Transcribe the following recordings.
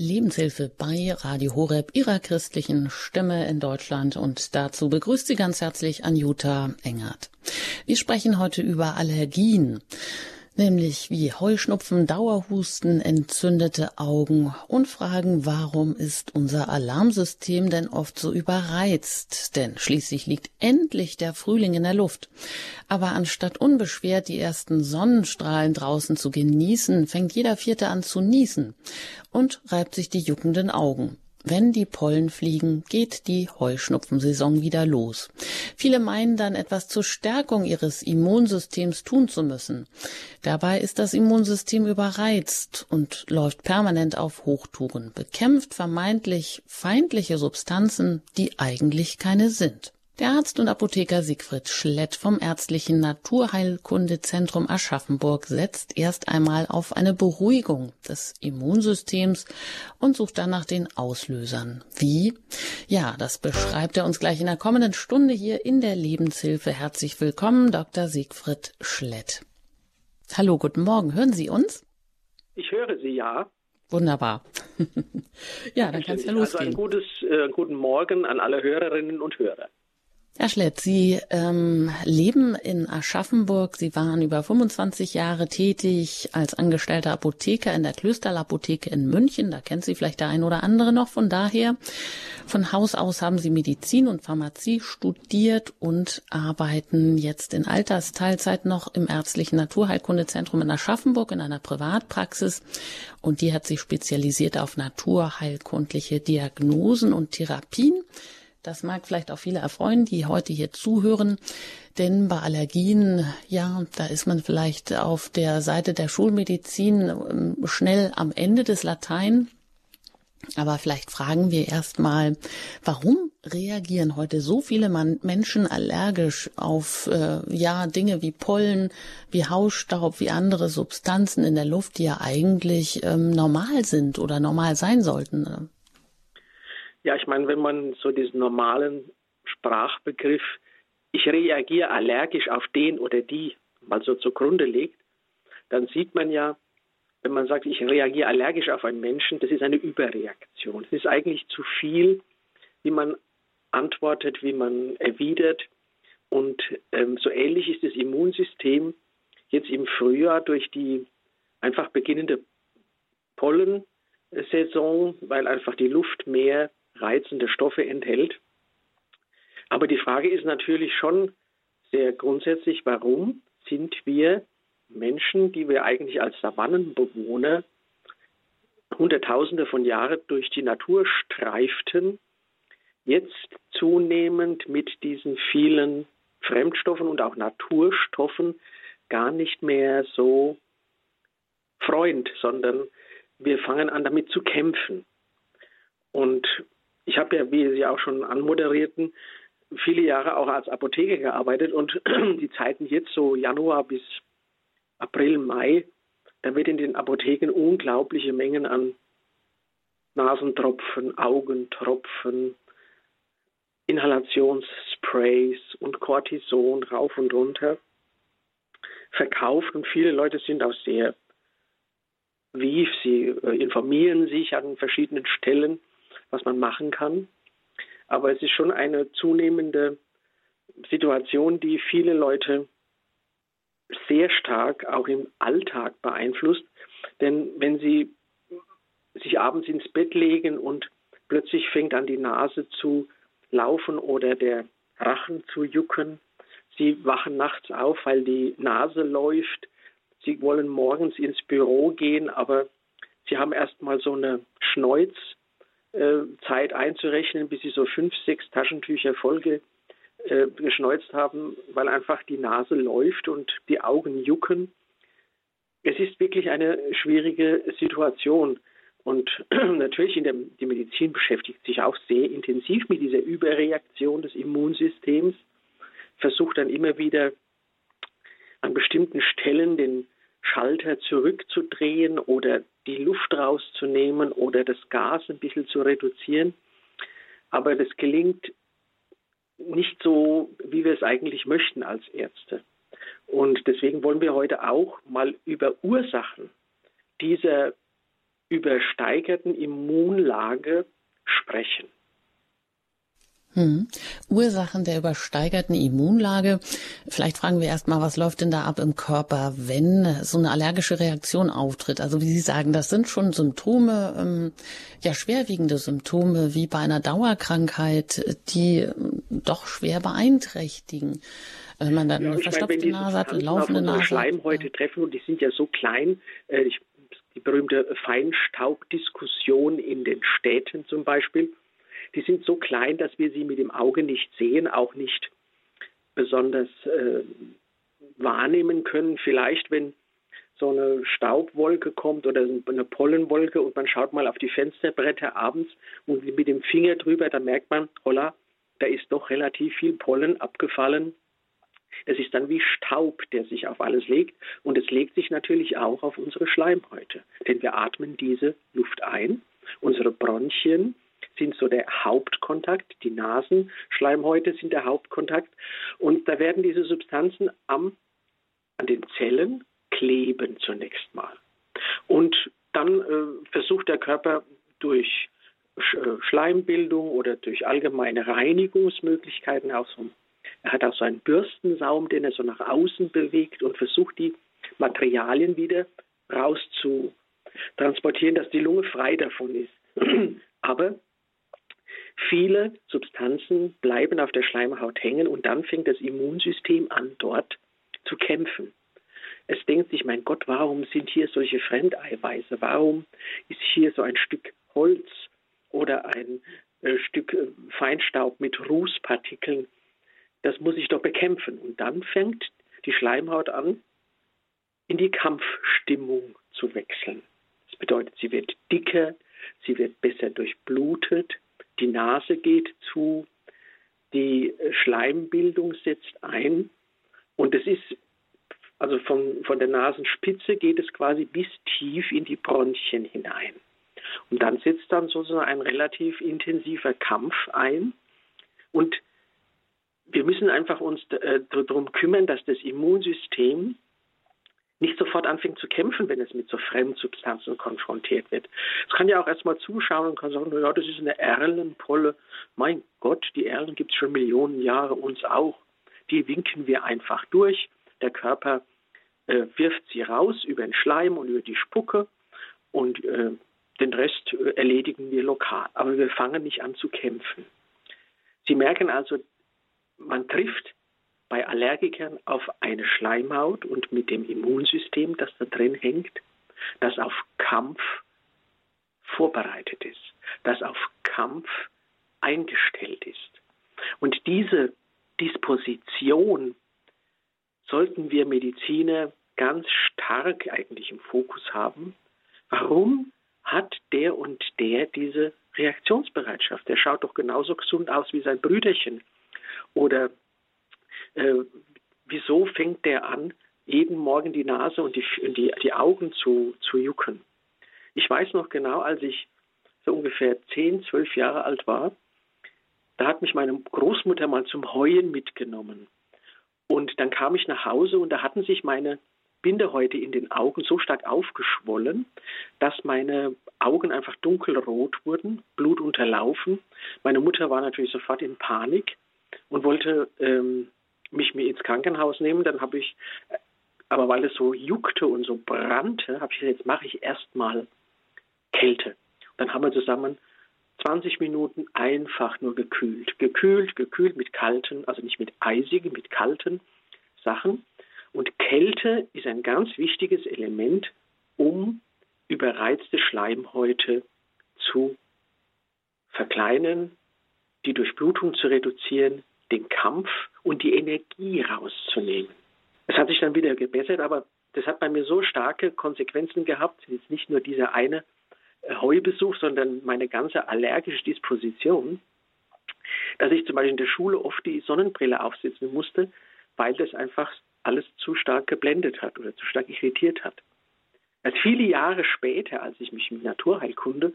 Lebenshilfe bei Radio Horeb, ihrer christlichen Stimme in Deutschland. Und dazu begrüßt sie ganz herzlich Anjuta Engert. Wir sprechen heute über Allergien nämlich wie Heuschnupfen, Dauerhusten, entzündete Augen und fragen, warum ist unser Alarmsystem denn oft so überreizt? Denn schließlich liegt endlich der Frühling in der Luft. Aber anstatt unbeschwert die ersten Sonnenstrahlen draußen zu genießen, fängt jeder Vierte an zu niesen und reibt sich die juckenden Augen. Wenn die Pollen fliegen, geht die Heuschnupfensaison wieder los. Viele meinen dann etwas zur Stärkung ihres Immunsystems tun zu müssen. Dabei ist das Immunsystem überreizt und läuft permanent auf Hochtouren, bekämpft vermeintlich feindliche Substanzen, die eigentlich keine sind. Der Arzt und Apotheker Siegfried Schlett vom Ärztlichen Naturheilkundezentrum Aschaffenburg setzt erst einmal auf eine Beruhigung des Immunsystems und sucht dann nach den Auslösern. Wie? Ja, das beschreibt er uns gleich in der kommenden Stunde hier in der Lebenshilfe. Herzlich willkommen, Dr. Siegfried Schlett. Hallo, guten Morgen. Hören Sie uns? Ich höre Sie, ja. Wunderbar. ja, dann kann es ja losgehen. Also einen gutes, äh, guten Morgen an alle Hörerinnen und Hörer. Herr Schlett, Sie ähm, leben in Aschaffenburg. Sie waren über 25 Jahre tätig als angestellter Apotheker in der Klösterlapotheke in München. Da kennt Sie vielleicht der ein oder andere noch. Von daher, von Haus aus haben Sie Medizin und Pharmazie studiert und arbeiten jetzt in Altersteilzeit noch im ärztlichen Naturheilkundezentrum in Aschaffenburg in einer Privatpraxis. Und die hat sich spezialisiert auf naturheilkundliche Diagnosen und Therapien. Das mag vielleicht auch viele erfreuen, die heute hier zuhören. Denn bei Allergien, ja, da ist man vielleicht auf der Seite der Schulmedizin ähm, schnell am Ende des Latein. Aber vielleicht fragen wir erstmal, warum reagieren heute so viele Menschen allergisch auf äh, ja Dinge wie Pollen, wie Hausstaub, wie andere Substanzen in der Luft, die ja eigentlich ähm, normal sind oder normal sein sollten? Ja, ich meine, wenn man so diesen normalen Sprachbegriff, ich reagiere allergisch auf den oder die mal so zugrunde legt, dann sieht man ja, wenn man sagt, ich reagiere allergisch auf einen Menschen, das ist eine Überreaktion. Es ist eigentlich zu viel, wie man antwortet, wie man erwidert. Und ähm, so ähnlich ist das Immunsystem jetzt im Frühjahr durch die einfach beginnende Pollensaison, weil einfach die Luft mehr reizende Stoffe enthält. Aber die Frage ist natürlich schon sehr grundsätzlich, warum sind wir Menschen, die wir eigentlich als Savannenbewohner Hunderttausende von Jahren durch die Natur streiften, jetzt zunehmend mit diesen vielen Fremdstoffen und auch Naturstoffen gar nicht mehr so Freund, sondern wir fangen an damit zu kämpfen. Und ich habe ja, wie Sie auch schon anmoderierten, viele Jahre auch als Apotheker gearbeitet und die Zeiten jetzt so Januar bis April, Mai, da wird in den Apotheken unglaubliche Mengen an Nasentropfen, Augentropfen, Inhalationssprays und Cortison rauf und runter verkauft und viele Leute sind auch sehr wief, sie äh, informieren sich an verschiedenen Stellen was man machen kann. Aber es ist schon eine zunehmende Situation, die viele Leute sehr stark auch im Alltag beeinflusst. Denn wenn sie sich abends ins Bett legen und plötzlich fängt an die Nase zu laufen oder der Rachen zu jucken, sie wachen nachts auf, weil die Nase läuft, sie wollen morgens ins Büro gehen, aber sie haben erstmal so eine Schneuz Zeit einzurechnen, bis sie so fünf, sechs Taschentücher voll äh, geschneuzt haben, weil einfach die Nase läuft und die Augen jucken. Es ist wirklich eine schwierige Situation. Und natürlich, in der, die Medizin beschäftigt sich auch sehr intensiv mit dieser Überreaktion des Immunsystems, versucht dann immer wieder an bestimmten Stellen den Schalter zurückzudrehen oder die Luft rauszunehmen oder das Gas ein bisschen zu reduzieren. Aber das gelingt nicht so, wie wir es eigentlich möchten als Ärzte. Und deswegen wollen wir heute auch mal über Ursachen dieser übersteigerten Immunlage sprechen. Hm. Ursachen der übersteigerten Immunlage. Vielleicht fragen wir erstmal, was läuft denn da ab im Körper, wenn so eine allergische Reaktion auftritt? Also wie Sie sagen, das sind schon Symptome, ähm, ja schwerwiegende Symptome wie bei einer Dauerkrankheit, die äh, doch schwer beeinträchtigen. Wenn man dann ja, eine verstopfte meine, Nase hat, eine laufende Nase. Schleimhäute ja. treffen und die sind ja so klein. Äh, ich, die berühmte Feinstaubdiskussion in den Städten zum Beispiel die sind so klein, dass wir sie mit dem Auge nicht sehen, auch nicht besonders äh, wahrnehmen können. Vielleicht, wenn so eine Staubwolke kommt oder eine Pollenwolke und man schaut mal auf die Fensterbretter abends und mit dem Finger drüber, dann merkt man, holla, da ist doch relativ viel Pollen abgefallen. Es ist dann wie Staub, der sich auf alles legt und es legt sich natürlich auch auf unsere Schleimhäute, denn wir atmen diese Luft ein. Unsere Bronchien sind so der Hauptkontakt. Die Nasenschleimhäute sind der Hauptkontakt. Und da werden diese Substanzen am, an den Zellen kleben zunächst mal. Und dann äh, versucht der Körper durch äh, Schleimbildung oder durch allgemeine Reinigungsmöglichkeiten auch so, er hat auch so einen Bürstensaum, den er so nach außen bewegt und versucht die Materialien wieder raus zu transportieren, dass die Lunge frei davon ist. Aber Viele Substanzen bleiben auf der Schleimhaut hängen und dann fängt das Immunsystem an, dort zu kämpfen. Es denkt sich, mein Gott, warum sind hier solche Fremdeiweiße? Warum ist hier so ein Stück Holz oder ein äh, Stück äh, Feinstaub mit Rußpartikeln? Das muss ich doch bekämpfen. Und dann fängt die Schleimhaut an, in die Kampfstimmung zu wechseln. Das bedeutet, sie wird dicker, sie wird besser durchblutet, die Nase geht zu, die Schleimbildung setzt ein und es ist, also von, von der Nasenspitze geht es quasi bis tief in die Bronchien hinein. Und dann setzt dann sozusagen ein relativ intensiver Kampf ein und wir müssen einfach uns äh, darum kümmern, dass das Immunsystem nicht sofort anfängt zu kämpfen, wenn es mit so Fremdsubstanzen konfrontiert wird. Es kann ja auch erstmal zuschauen und kann sagen, ja, das ist eine Erlenpolle. Mein Gott, die Erlen gibt es schon Millionen Jahre, uns auch. Die winken wir einfach durch. Der Körper äh, wirft sie raus über den Schleim und über die Spucke und äh, den Rest äh, erledigen wir lokal. Aber wir fangen nicht an zu kämpfen. Sie merken also, man trifft bei Allergikern auf eine Schleimhaut und mit dem Immunsystem, das da drin hängt, das auf Kampf vorbereitet ist, das auf Kampf eingestellt ist. Und diese Disposition sollten wir Mediziner ganz stark eigentlich im Fokus haben. Warum hat der und der diese Reaktionsbereitschaft? Der schaut doch genauso gesund aus wie sein Brüderchen. Oder äh, wieso fängt der an, jeden Morgen die Nase und die, die, die Augen zu, zu jucken? Ich weiß noch genau, als ich so ungefähr zehn, zwölf Jahre alt war, da hat mich meine Großmutter mal zum Heuen mitgenommen. Und dann kam ich nach Hause und da hatten sich meine Bindehäute in den Augen so stark aufgeschwollen, dass meine Augen einfach dunkelrot wurden, blutunterlaufen. Meine Mutter war natürlich sofort in Panik und wollte ähm, mich mir ins Krankenhaus nehmen, dann habe ich, aber weil es so juckte und so brannte, habe ich gesagt, jetzt mache ich erstmal Kälte. Und dann haben wir zusammen 20 Minuten einfach nur gekühlt. Gekühlt, gekühlt mit kalten, also nicht mit eisigen, mit kalten Sachen. Und Kälte ist ein ganz wichtiges Element, um überreizte Schleimhäute zu verkleinern, die Durchblutung zu reduzieren, den Kampf und die Energie rauszunehmen. Es hat sich dann wieder gebessert, aber das hat bei mir so starke Konsequenzen gehabt, jetzt nicht nur dieser eine äh, Heubesuch, sondern meine ganze allergische Disposition, dass ich zum Beispiel in der Schule oft die Sonnenbrille aufsetzen musste, weil das einfach alles zu stark geblendet hat oder zu stark irritiert hat. Erst viele Jahre später, als ich mich mit Naturheilkunde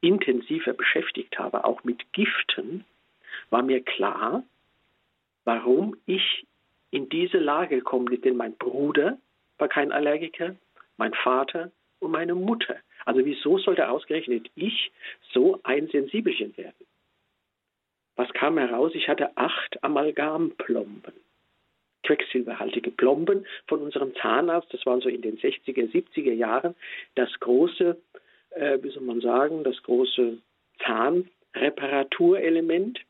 intensiver beschäftigt habe, auch mit Giften, war mir klar, warum ich in diese Lage gekommen bin. Denn mein Bruder war kein Allergiker, mein Vater und meine Mutter. Also wieso sollte ausgerechnet ich so ein Sensibelchen werden? Was kam heraus? Ich hatte acht Amalgamplomben. Quecksilberhaltige Plomben von unserem Zahnarzt, das waren so in den 60er, 70er Jahren, das große, äh, wie soll man sagen, das große Zahnreparaturelement.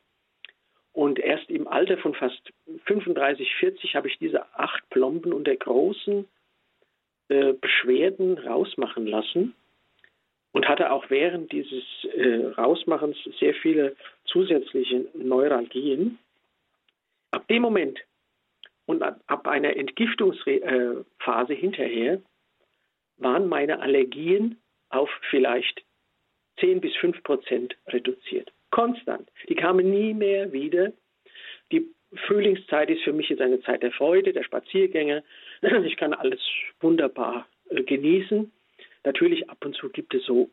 Und erst im Alter von fast 35, 40 habe ich diese acht Plomben unter großen äh, Beschwerden rausmachen lassen und hatte auch während dieses äh, Rausmachens sehr viele zusätzliche Neuralgien. Ab dem Moment und ab einer Entgiftungsphase hinterher waren meine Allergien auf vielleicht 10 bis 5 Prozent reduziert. Konstant. Die kamen nie mehr wieder. Die Frühlingszeit ist für mich jetzt eine Zeit der Freude, der Spaziergänge. Ich kann alles wunderbar äh, genießen. Natürlich ab und zu gibt es so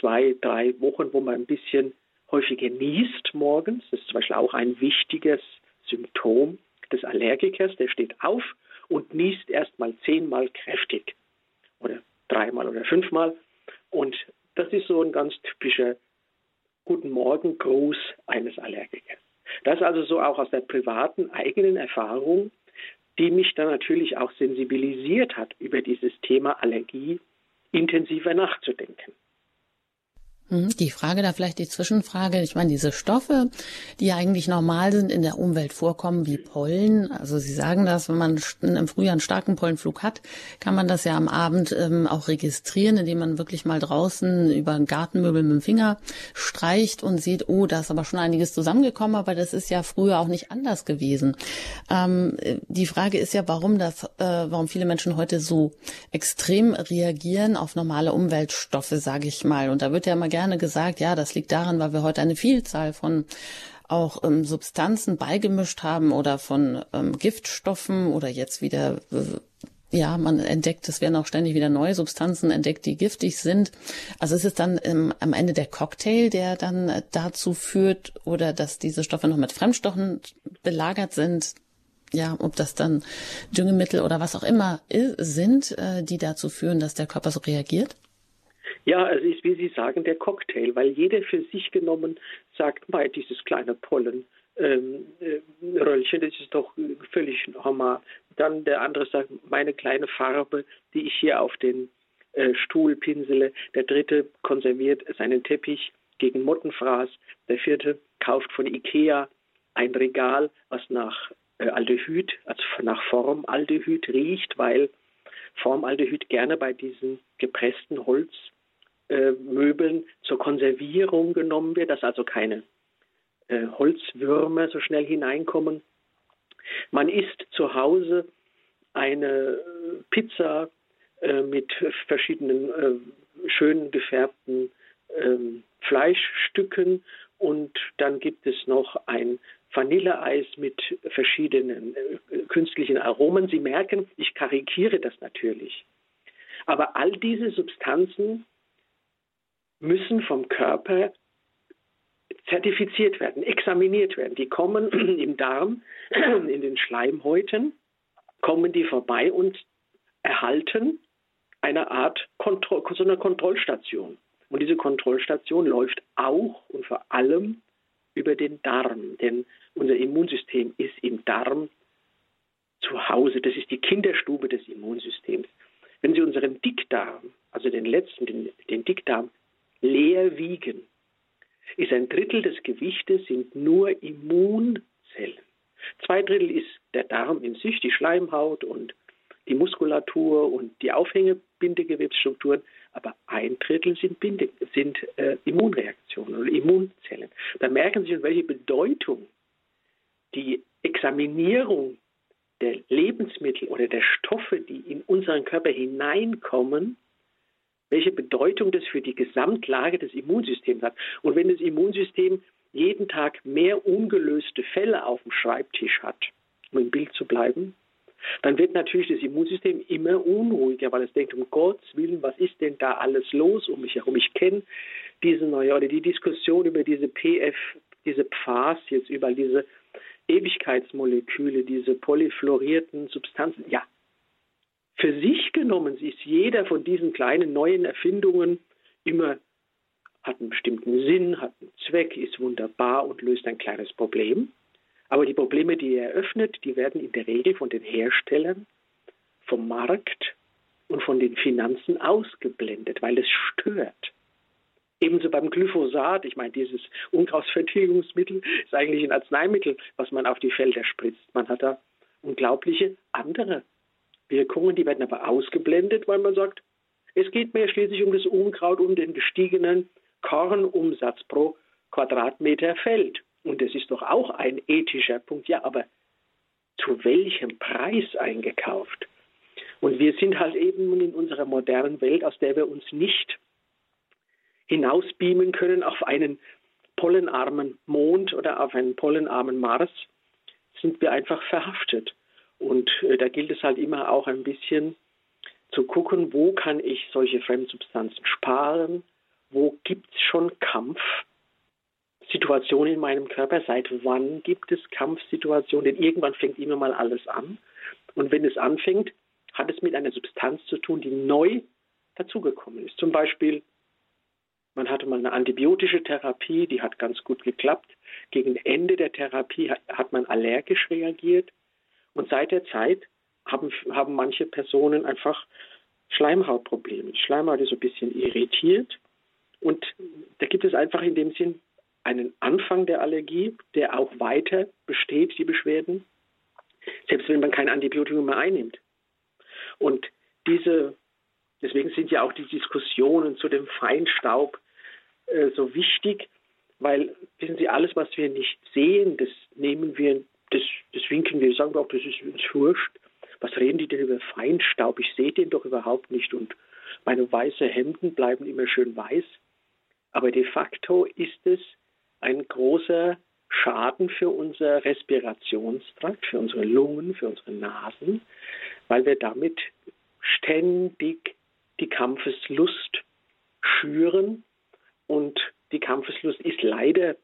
zwei, drei Wochen, wo man ein bisschen häufiger niest morgens. Das ist zum Beispiel auch ein wichtiges Symptom des Allergikers. Der steht auf und niest erstmal zehnmal kräftig oder dreimal oder fünfmal. Und das ist so ein ganz typischer Guten Morgen Gruß eines Allergikers. Das also so auch aus der privaten eigenen Erfahrung, die mich dann natürlich auch sensibilisiert hat, über dieses Thema Allergie intensiver nachzudenken. Hm, die Frage da vielleicht die Zwischenfrage. Ich meine, diese Stoffe, die eigentlich normal sind in der Umwelt vorkommen, wie Pollen. Also Sie sagen das, wenn man im Frühjahr einen starken Pollenflug hat, kann man das ja am Abend ähm, auch registrieren, indem man wirklich mal draußen über ein Gartenmöbel mit dem Finger streicht und sieht, oh, da ist aber schon einiges zusammengekommen, aber das ist ja früher auch nicht anders gewesen. Ähm, die Frage ist ja, warum das, äh, warum viele Menschen heute so extrem reagieren auf normale Umweltstoffe, sage ich mal. Und da wird ja immer gerne gesagt, ja, das liegt daran, weil wir heute eine Vielzahl von auch ähm, Substanzen beigemischt haben oder von ähm, Giftstoffen oder jetzt wieder äh, ja, man entdeckt, es werden auch ständig wieder neue Substanzen entdeckt, die giftig sind. Also ist es dann ähm, am Ende der Cocktail, der dann äh, dazu führt oder dass diese Stoffe noch mit Fremdstoffen belagert sind. Ja, ob das dann Düngemittel oder was auch immer sind, äh, die dazu führen, dass der Körper so reagiert? Ja, es ist, wie Sie sagen, der Cocktail, weil jeder für sich genommen sagt, mei, dieses kleine Pollen. Ähm, äh, Röllchen, das ist doch völlig normal. Dann der andere sagt, meine kleine Farbe, die ich hier auf den äh, Stuhl pinsele. Der dritte konserviert seinen Teppich gegen Mottenfraß. Der vierte kauft von Ikea ein Regal, was nach äh, Aldehyd, also nach Formaldehyd riecht, weil Formaldehyd gerne bei diesen gepressten Holz äh, Möbeln zur Konservierung genommen wird, dass also keine äh, Holzwürmer so schnell hineinkommen. Man isst zu Hause eine Pizza äh, mit verschiedenen äh, schön gefärbten ähm, Fleischstücken und dann gibt es noch ein Vanilleeis mit verschiedenen äh, künstlichen Aromen. Sie merken, ich karikiere das natürlich. Aber all diese Substanzen müssen vom Körper zertifiziert werden, examiniert werden. Die kommen im Darm, in den Schleimhäuten, kommen die vorbei und erhalten eine Art Kontroll, so eine Kontrollstation. Und diese Kontrollstation läuft auch und vor allem über den Darm, denn unser Immunsystem ist im Darm zu Hause. Das ist die Kinderstube des Immunsystems. Wenn Sie unseren Dickdarm, also den letzten, den, den Dickdarm, leer wiegen, ist ein Drittel des Gewichtes sind nur Immunzellen. Zwei Drittel ist der Darm in sich, die Schleimhaut und die Muskulatur und die Aufhängebindegewebsstrukturen, aber ein Drittel sind, Binde, sind äh, Immunreaktionen oder Immunzellen. Da merken Sie schon, welche Bedeutung die Examinierung der Lebensmittel oder der Stoffe, die in unseren Körper hineinkommen, welche Bedeutung das für die Gesamtlage des Immunsystems hat. Und wenn das Immunsystem jeden Tag mehr ungelöste Fälle auf dem Schreibtisch hat, um im Bild zu bleiben, dann wird natürlich das Immunsystem immer unruhiger, weil es denkt, um Gottes Willen, was ist denn da alles los um mich herum? Ich kenne diese neue oder die Diskussion über diese PF, diese PFAS jetzt über diese Ewigkeitsmoleküle, diese polyfluorierten Substanzen. Ja, für sich genommen ist jeder von diesen kleinen neuen Erfindungen immer hat einen bestimmten Sinn, hat einen Zweck, ist wunderbar und löst ein kleines Problem. Aber die Probleme, die er eröffnet, die werden in der Regel von den Herstellern, vom Markt und von den Finanzen ausgeblendet, weil es stört. Ebenso beim Glyphosat, ich meine, dieses Unkrautvertilgungsmittel ist eigentlich ein Arzneimittel, was man auf die Felder spritzt. Man hat da unglaubliche andere Wirkungen, die werden aber ausgeblendet, weil man sagt, es geht mir schließlich um das Unkraut, um den gestiegenen Kornumsatz pro Quadratmeter Feld. Und das ist doch auch ein ethischer Punkt. Ja, aber zu welchem Preis eingekauft? Und wir sind halt eben in unserer modernen Welt, aus der wir uns nicht hinausbeamen können auf einen pollenarmen Mond oder auf einen pollenarmen Mars, sind wir einfach verhaftet. Und äh, da gilt es halt immer auch ein bisschen zu gucken, wo kann ich solche Fremdsubstanzen sparen, wo gibt es schon Kampfsituationen in meinem Körper, seit wann gibt es Kampfsituationen, denn irgendwann fängt immer mal alles an. Und wenn es anfängt, hat es mit einer Substanz zu tun, die neu dazugekommen ist. Zum Beispiel, man hatte mal eine antibiotische Therapie, die hat ganz gut geklappt. Gegen Ende der Therapie hat man allergisch reagiert. Und seit der Zeit haben, haben manche Personen einfach Schleimhautprobleme. Schleimhaut ist so ein bisschen irritiert. Und da gibt es einfach in dem Sinn einen Anfang der Allergie, der auch weiter besteht, die Beschwerden, selbst wenn man kein Antibiotikum mehr einnimmt. Und diese, deswegen sind ja auch die Diskussionen zu dem Feinstaub äh, so wichtig, weil, wissen Sie, alles, was wir nicht sehen, das nehmen wir, das, das winken wir, sagen wir auch, das ist uns wurscht. Was reden die denn über Feinstaub? Ich sehe den doch überhaupt nicht und meine weißen Hemden bleiben immer schön weiß. Aber de facto ist es ein großer Schaden für unser Respirationstrakt, für unsere Lungen, für unsere Nasen, weil wir damit ständig die Kampfeslust schüren. Und die Kampfeslust ist leider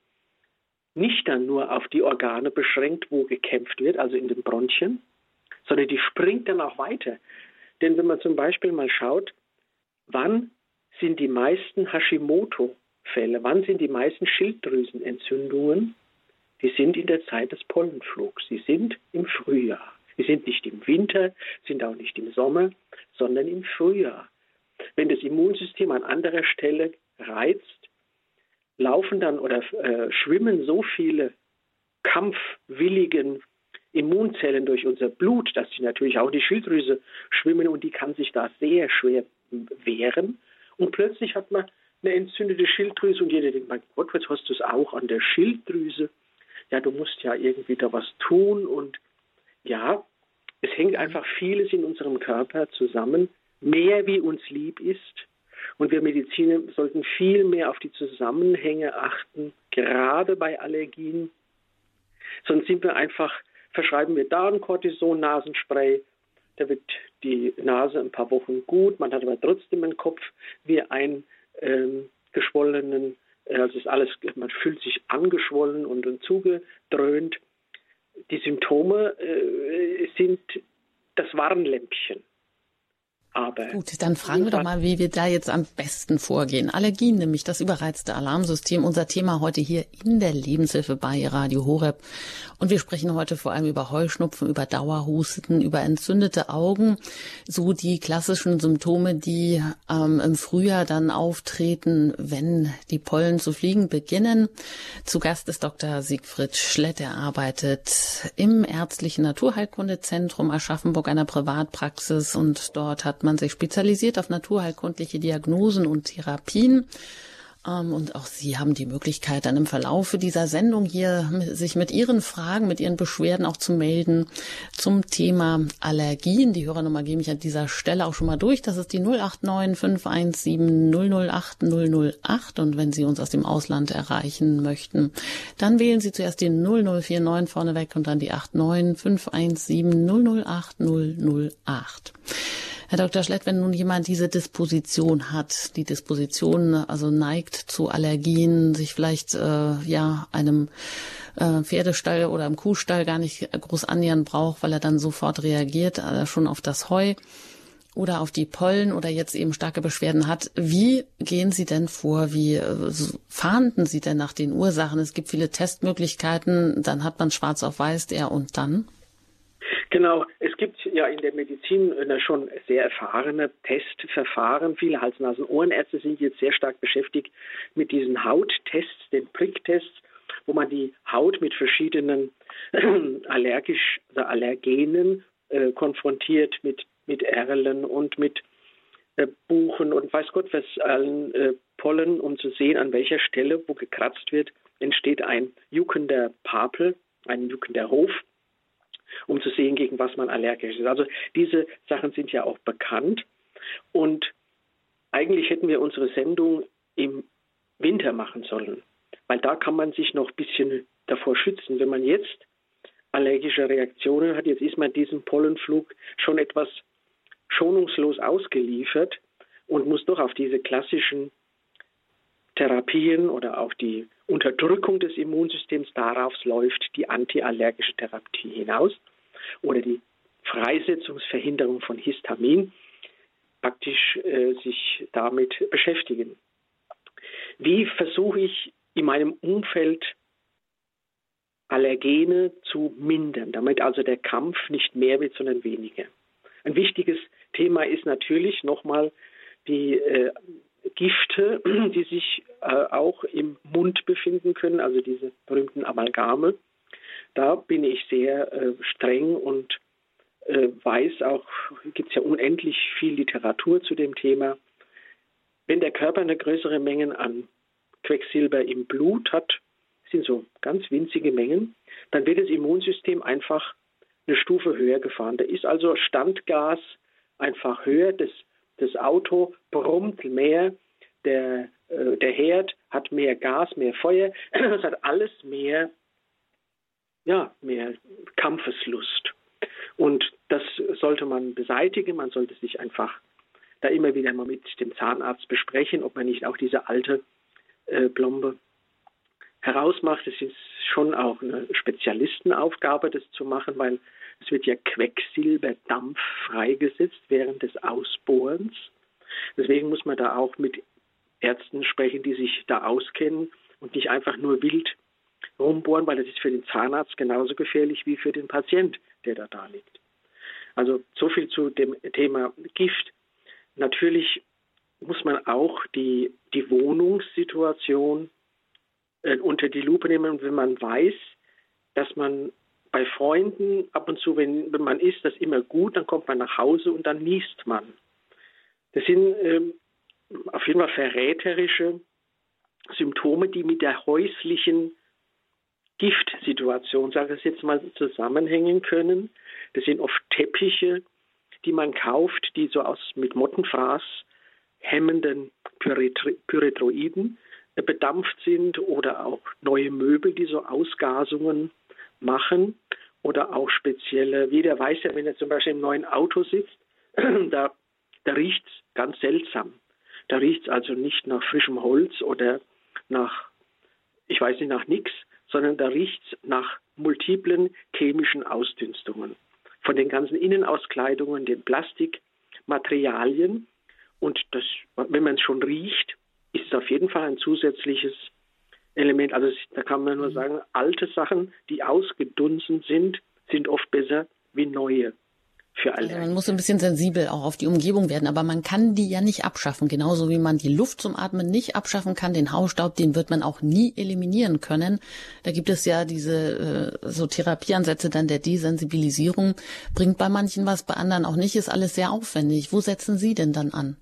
nicht dann nur auf die Organe beschränkt, wo gekämpft wird, also in den Bronchien, sondern die springt dann auch weiter. Denn wenn man zum Beispiel mal schaut, wann sind die meisten Hashimoto-Fälle, wann sind die meisten Schilddrüsenentzündungen, die sind in der Zeit des Pollenflugs, sie sind im Frühjahr. Sie sind nicht im Winter, sind auch nicht im Sommer, sondern im Frühjahr. Wenn das Immunsystem an anderer Stelle reizt, laufen dann oder äh, schwimmen so viele kampfwilligen Immunzellen durch unser Blut, dass sie natürlich auch die Schilddrüse schwimmen und die kann sich da sehr schwer wehren. Und plötzlich hat man eine entzündete Schilddrüse und jeder denkt, mein Gott, jetzt hast du es auch an der Schilddrüse. Ja, du musst ja irgendwie da was tun und ja, es hängt einfach vieles in unserem Körper zusammen, mehr wie uns lieb ist. Und wir Mediziner sollten viel mehr auf die Zusammenhänge achten, gerade bei Allergien. Sonst sind wir einfach, verschreiben wir da ein Cortison-Nasenspray, da wird die Nase ein paar Wochen gut, man hat aber trotzdem im Kopf wie ein ähm, geschwollenen, äh, also ist alles, man fühlt sich angeschwollen und, und zugedröhnt die Symptome äh, sind das Warnlämpchen. Aber Gut, dann fragen wir doch mal, wie wir da jetzt am besten vorgehen. Allergien, nämlich das überreizte Alarmsystem, unser Thema heute hier in der Lebenshilfe bei Radio Horeb. Und wir sprechen heute vor allem über Heuschnupfen, über Dauerhusten, über entzündete Augen, so die klassischen Symptome, die ähm, im Frühjahr dann auftreten, wenn die Pollen zu fliegen beginnen. Zu Gast ist Dr. Siegfried Schlett. Er arbeitet im ärztlichen Naturheilkundezentrum Aschaffenburg, einer Privatpraxis und dort hat man sich spezialisiert auf naturheilkundliche Diagnosen und Therapien. Ähm, und auch Sie haben die Möglichkeit, dann im Verlaufe dieser Sendung hier sich mit Ihren Fragen, mit Ihren Beschwerden auch zu melden zum Thema Allergien. Die Hörernummer gebe ich an dieser Stelle auch schon mal durch. Das ist die 089 517 008 008. Und wenn Sie uns aus dem Ausland erreichen möchten, dann wählen Sie zuerst die 0049 vorneweg und dann die 89 517 008 008. Herr Dr. Schlett, wenn nun jemand diese Disposition hat, die Disposition also neigt zu Allergien, sich vielleicht äh, ja einem äh, Pferdestall oder im Kuhstall gar nicht groß annähern braucht, weil er dann sofort reagiert, äh, schon auf das Heu oder auf die Pollen oder jetzt eben starke Beschwerden hat. Wie gehen Sie denn vor? Wie äh, fahnden Sie denn nach den Ursachen? Es gibt viele Testmöglichkeiten, dann hat man schwarz auf weiß der und dann? Genau, es gibt ja in der Medizin schon sehr erfahrene Testverfahren. Viele Hals-Nasen-Ohrenärzte sind jetzt sehr stark beschäftigt mit diesen Hauttests, den Pricktests, wo man die Haut mit verschiedenen allergisch, also Allergenen äh, konfrontiert, mit, mit Erlen und mit äh, Buchen und weiß Gott was allen äh, Pollen, um zu sehen, an welcher Stelle, wo gekratzt wird, entsteht ein juckender Papel, ein juckender Hof um zu sehen, gegen was man allergisch ist. Also diese Sachen sind ja auch bekannt. Und eigentlich hätten wir unsere Sendung im Winter machen sollen, weil da kann man sich noch ein bisschen davor schützen. Wenn man jetzt allergische Reaktionen hat, jetzt ist man diesem Pollenflug schon etwas schonungslos ausgeliefert und muss doch auf diese klassischen Therapien oder auch die Unterdrückung des Immunsystems, darauf läuft die antiallergische Therapie hinaus oder die Freisetzungsverhinderung von Histamin, praktisch äh, sich damit beschäftigen. Wie versuche ich in meinem Umfeld Allergene zu mindern, damit also der Kampf nicht mehr wird, sondern weniger? Ein wichtiges Thema ist natürlich nochmal die äh, Gifte, die sich äh, auch im Mund befinden können, also diese berühmten Amalgame. Da bin ich sehr äh, streng und äh, weiß auch, gibt es ja unendlich viel Literatur zu dem Thema. Wenn der Körper eine größere Menge an Quecksilber im Blut hat, sind so ganz winzige Mengen, dann wird das Immunsystem einfach eine Stufe höher gefahren. Da ist also Standgas einfach höher, das das Auto brummt mehr, der, äh, der Herd hat mehr Gas, mehr Feuer, es hat alles mehr, ja, mehr Kampfeslust. Und das sollte man beseitigen, man sollte sich einfach da immer wieder mal mit dem Zahnarzt besprechen, ob man nicht auch diese alte äh, Plombe herausmacht. Es ist schon auch eine Spezialistenaufgabe, das zu machen, weil es wird ja Quecksilberdampf freigesetzt während des Ausbohrens. Deswegen muss man da auch mit Ärzten sprechen, die sich da auskennen und nicht einfach nur wild rumbohren, weil das ist für den Zahnarzt genauso gefährlich wie für den Patient, der da da liegt. Also so viel zu dem Thema Gift. Natürlich muss man auch die, die Wohnungssituation äh, unter die Lupe nehmen. Wenn man weiß, dass man bei Freunden ab und zu, wenn, wenn man isst, das immer gut, dann kommt man nach Hause und dann niest man. Das sind ähm, auf jeden Fall verräterische Symptome, die mit der häuslichen Giftsituation, sage ich jetzt mal, zusammenhängen können. Das sind oft Teppiche, die man kauft, die so aus mit Mottenfraß hemmenden Pyrethroiden bedampft sind oder auch neue Möbel, die so Ausgasungen machen oder auch spezielle, jeder weiß ja, wenn er zum Beispiel im neuen Auto sitzt, da, da riecht es ganz seltsam. Da riecht es also nicht nach frischem Holz oder nach, ich weiß nicht, nach nichts, sondern da riecht es nach multiplen chemischen Ausdünstungen. Von den ganzen Innenauskleidungen, den Plastikmaterialien. Und das, wenn man es schon riecht, ist es auf jeden Fall ein zusätzliches Element. Also da kann man nur mhm. sagen, alte Sachen, die ausgedunsen sind, sind oft besser wie neue. Für alle. Also man muss ein bisschen sensibel auch auf die Umgebung werden, aber man kann die ja nicht abschaffen. Genauso wie man die Luft zum Atmen nicht abschaffen kann, den Hausstaub, den wird man auch nie eliminieren können. Da gibt es ja diese äh, so Therapieansätze dann der Desensibilisierung. Bringt bei manchen was, bei anderen auch nicht, ist alles sehr aufwendig. Wo setzen Sie denn dann an?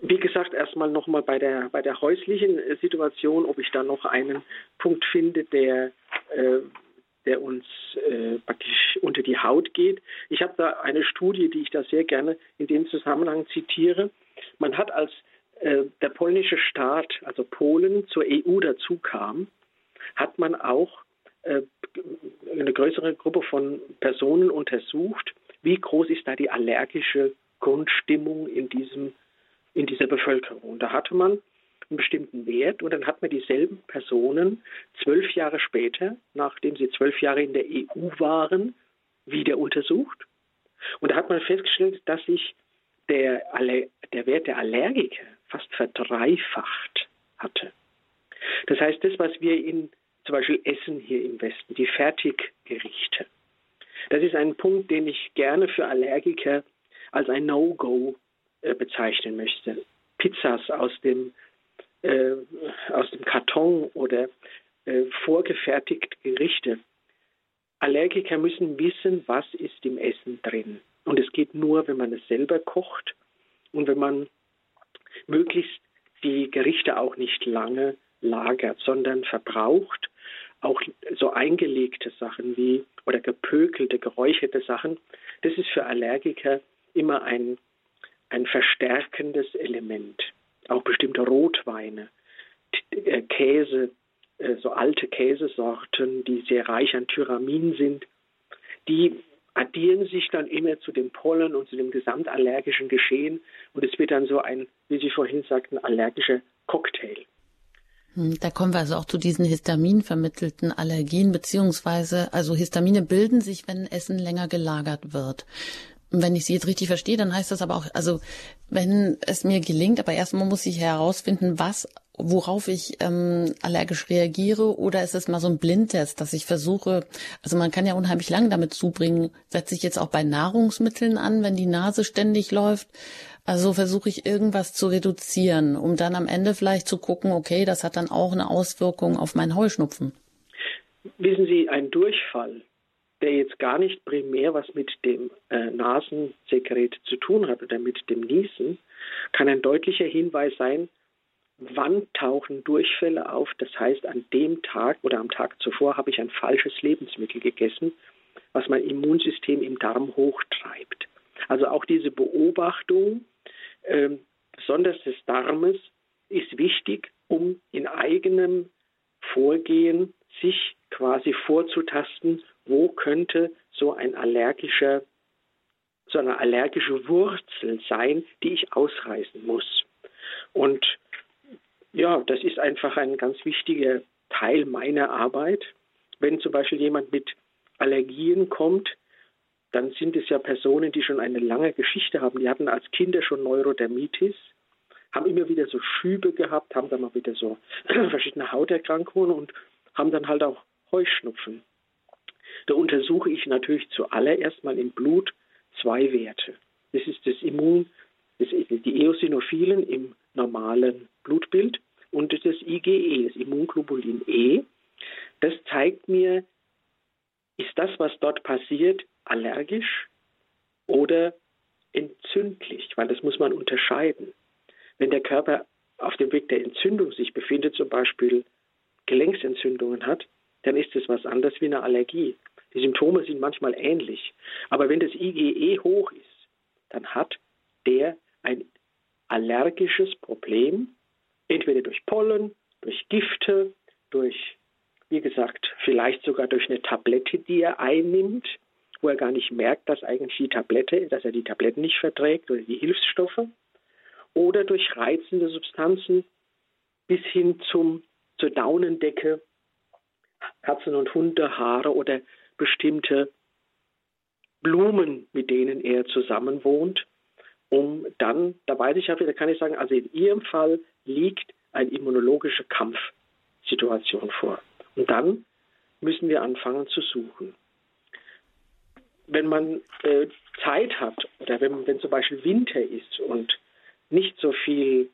Wie gesagt, erstmal nochmal bei der, bei der häuslichen äh, Situation, ob ich da noch einen Punkt finde, der, äh, der uns äh, praktisch unter die Haut geht. Ich habe da eine Studie, die ich da sehr gerne in dem Zusammenhang zitiere. Man hat als äh, der polnische Staat, also Polen, zur EU dazu kam, hat man auch äh, eine größere Gruppe von Personen untersucht, wie groß ist da die allergische Grundstimmung in diesem in dieser Bevölkerung. Und da hatte man einen bestimmten Wert und dann hat man dieselben Personen zwölf Jahre später, nachdem sie zwölf Jahre in der EU waren, wieder untersucht Und da hat man festgestellt, dass sich der, der Wert der Allergiker fast verdreifacht hatte. Das heißt, das, was wir in zum Beispiel essen hier im Westen, die Fertiggerichte, das ist ein Punkt, den ich gerne für Allergiker als ein No-Go bezeichnen möchte. Pizzas aus dem, äh, aus dem Karton oder äh, vorgefertigte Gerichte. Allergiker müssen wissen, was ist im Essen drin. Und es geht nur, wenn man es selber kocht und wenn man möglichst die Gerichte auch nicht lange lagert, sondern verbraucht auch so eingelegte Sachen wie oder gepökelte, geräucherte Sachen. Das ist für Allergiker immer ein, ein verstärkendes Element. Auch bestimmte Rotweine, äh, Käse, äh, so alte Käsesorten, die sehr reich an Tyramin sind, die addieren sich dann immer zu dem Pollen und zu dem gesamtallergischen Geschehen und es wird dann so ein, wie Sie vorhin sagten, allergischer Cocktail. Hm, da kommen wir also auch zu diesen histaminvermittelten Allergien, beziehungsweise, also Histamine bilden sich, wenn Essen länger gelagert wird. Wenn ich Sie jetzt richtig verstehe, dann heißt das aber auch, also wenn es mir gelingt, aber erstmal muss ich herausfinden, was worauf ich ähm, allergisch reagiere oder ist es mal so ein Blindtest, dass ich versuche, also man kann ja unheimlich lang damit zubringen, setze ich jetzt auch bei Nahrungsmitteln an, wenn die Nase ständig läuft. Also versuche ich irgendwas zu reduzieren, um dann am Ende vielleicht zu gucken, okay, das hat dann auch eine Auswirkung auf meinen Heuschnupfen. Wissen Sie, ein Durchfall, der jetzt gar nicht primär was mit dem äh, Nasensekret zu tun hat oder mit dem Niesen, kann ein deutlicher Hinweis sein, wann tauchen Durchfälle auf. Das heißt, an dem Tag oder am Tag zuvor habe ich ein falsches Lebensmittel gegessen, was mein Immunsystem im Darm hochtreibt. Also auch diese Beobachtung, äh, besonders des Darmes, ist wichtig, um in eigenem Vorgehen sich quasi vorzutasten, wo könnte so ein allergischer, so eine allergische Wurzel sein, die ich ausreißen muss. Und ja, das ist einfach ein ganz wichtiger Teil meiner Arbeit. Wenn zum Beispiel jemand mit Allergien kommt, dann sind es ja Personen, die schon eine lange Geschichte haben. Die hatten als Kinder schon Neurodermitis, haben immer wieder so Schübe gehabt, haben dann mal wieder so verschiedene Hauterkrankungen und haben dann halt auch Heuschnupfen. Da untersuche ich natürlich zuallererst mal im Blut zwei Werte. Das ist das Immun, das ist die Eosinophilen im normalen Blutbild und das IgE, das Immunglobulin E. Das zeigt mir, ist das, was dort passiert, allergisch oder entzündlich, weil das muss man unterscheiden. Wenn der Körper auf dem Weg der Entzündung sich befindet, zum Beispiel Gelenksentzündungen hat, dann ist es was anderes wie eine Allergie. Die Symptome sind manchmal ähnlich. Aber wenn das IgE hoch ist, dann hat der ein allergisches Problem, entweder durch Pollen, durch Gifte, durch, wie gesagt, vielleicht sogar durch eine Tablette, die er einnimmt, wo er gar nicht merkt, dass eigentlich die Tablette, dass er die Tabletten nicht verträgt oder die Hilfsstoffe, oder durch reizende Substanzen bis hin zum, zur Daunendecke, Katzen- und Hundehaare oder bestimmte Blumen, mit denen er zusammenwohnt, um dann, da weiß ich ja wieder, kann ich sagen, also in Ihrem Fall liegt eine immunologische Kampfsituation vor. Und dann müssen wir anfangen zu suchen. Wenn man äh, Zeit hat oder wenn, wenn zum Beispiel Winter ist und nicht so viel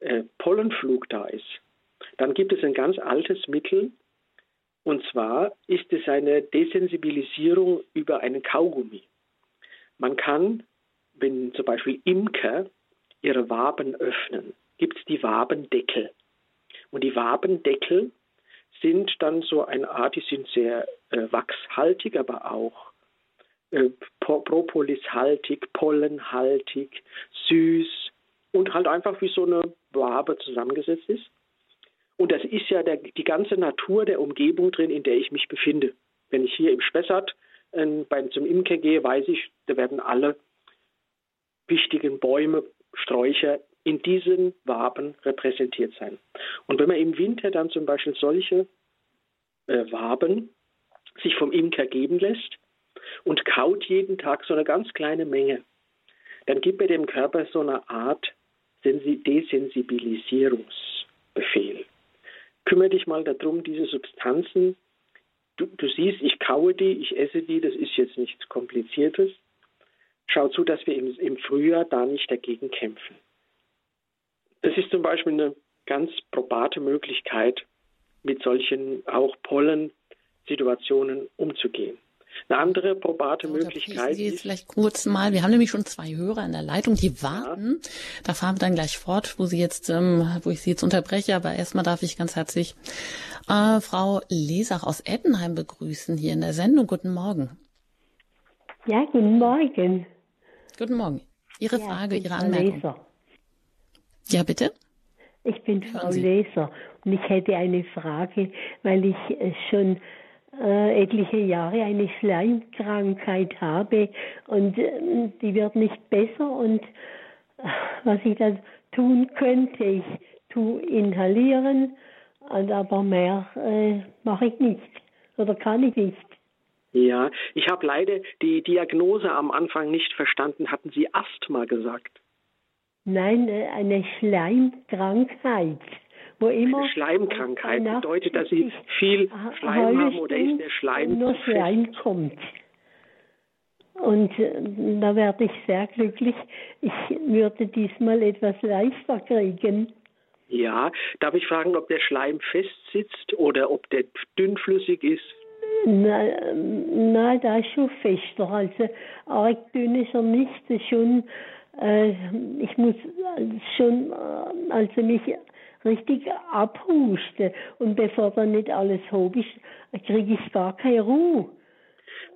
äh, Pollenflug da ist, dann gibt es ein ganz altes Mittel, und zwar ist es eine Desensibilisierung über einen Kaugummi. Man kann, wenn zum Beispiel Imker ihre Waben öffnen, gibt es die Wabendeckel. Und die Wabendeckel sind dann so eine Art, die sind sehr äh, wachshaltig, aber auch äh, propolishaltig, pollenhaltig, süß und halt einfach wie so eine Wabe zusammengesetzt ist. Und das ist ja der, die ganze Natur der Umgebung drin, in der ich mich befinde. Wenn ich hier im Spessart äh, beim, zum Imker gehe, weiß ich, da werden alle wichtigen Bäume, Sträucher in diesen Waben repräsentiert sein. Und wenn man im Winter dann zum Beispiel solche äh, Waben sich vom Imker geben lässt und kaut jeden Tag so eine ganz kleine Menge, dann gibt er dem Körper so eine Art Desensibilisierungsbefehl. Kümmere dich mal darum, diese Substanzen, du, du siehst, ich kaue die, ich esse die, das ist jetzt nichts Kompliziertes. Schau zu, dass wir im, im Frühjahr da nicht dagegen kämpfen. Das ist zum Beispiel eine ganz probate Möglichkeit, mit solchen auch Pollensituationen umzugehen. Eine andere probate so, Möglichkeit. Ich Sie jetzt vielleicht kurz mal, wir haben nämlich schon zwei Hörer in der Leitung, die warten. Ja. Da fahren wir dann gleich fort, wo Sie jetzt, ähm, wo ich Sie jetzt unterbreche, aber erstmal darf ich ganz herzlich äh, Frau Lesach aus Ettenheim begrüßen hier in der Sendung. Guten Morgen. Ja, guten Morgen. Guten Morgen. Ihre ja, Frage, Ihre Anmerkung. Leser. Ja, bitte. Ich bin Frau Leser und ich hätte eine Frage, weil ich äh, schon äh, etliche Jahre eine Schleimkrankheit habe und äh, die wird nicht besser und äh, was ich da tun könnte, ich tue inhalieren, aber mehr äh, mache ich nicht oder kann ich nicht. Ja, ich habe leider die Diagnose am Anfang nicht verstanden. Hatten Sie Asthma gesagt? Nein, äh, eine Schleimkrankheit. Wo immer eine Schleimkrankheit bedeutet, dass Sie viel Schleim haben oder ist der Schleim nur Schleim kommt. Und äh, da werde ich sehr glücklich. Ich würde diesmal etwas leichter kriegen. Ja, darf ich fragen, ob der Schleim fest sitzt oder ob der dünnflüssig ist? Nein, nein, da ist schon fester. Also arg dünn ist er nicht. Schon, äh, ich muss schon äh, also mich richtig abhusten. Und bevor dann nicht alles hoch ist, kriege ich gar keine Ruhe.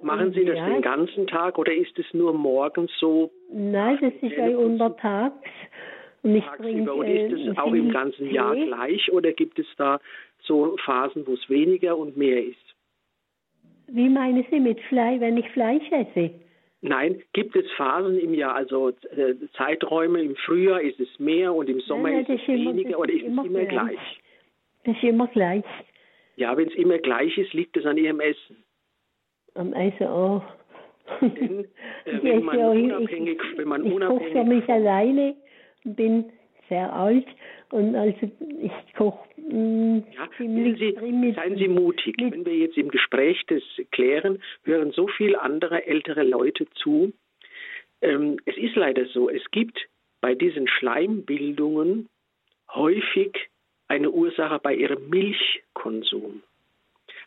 Machen Sie das ja, den ganzen Tag oder ist es nur morgens so? Nein, das ist ja untertags. Und ich bringe, und ist es äh, auch im ganzen Jahr gleich oder gibt es da so Phasen, wo es weniger und mehr ist? Wie meinen Sie mit Fleisch, wenn ich Fleisch esse? Nein, gibt es Phasen im Jahr, also äh, Zeiträume, im Frühjahr ist es mehr und im Sommer nein, nein, ist es immer, weniger oder ist es immer, immer gleich. gleich? Das ist immer gleich. Ja, wenn es immer gleich ist, liegt es an Ihrem Essen. Am Essen auch. Denn, äh, wenn, man unabhängig, ich, wenn man ich unabhängig... Ich koche für mich alleine und bin sehr alt und also ich koche ja, ziemlich Sie, Seien Sie mutig. Wenn wir jetzt im Gespräch das klären, hören so viele andere ältere Leute zu. Ähm, es ist leider so, es gibt bei diesen Schleimbildungen häufig eine Ursache bei ihrem Milchkonsum.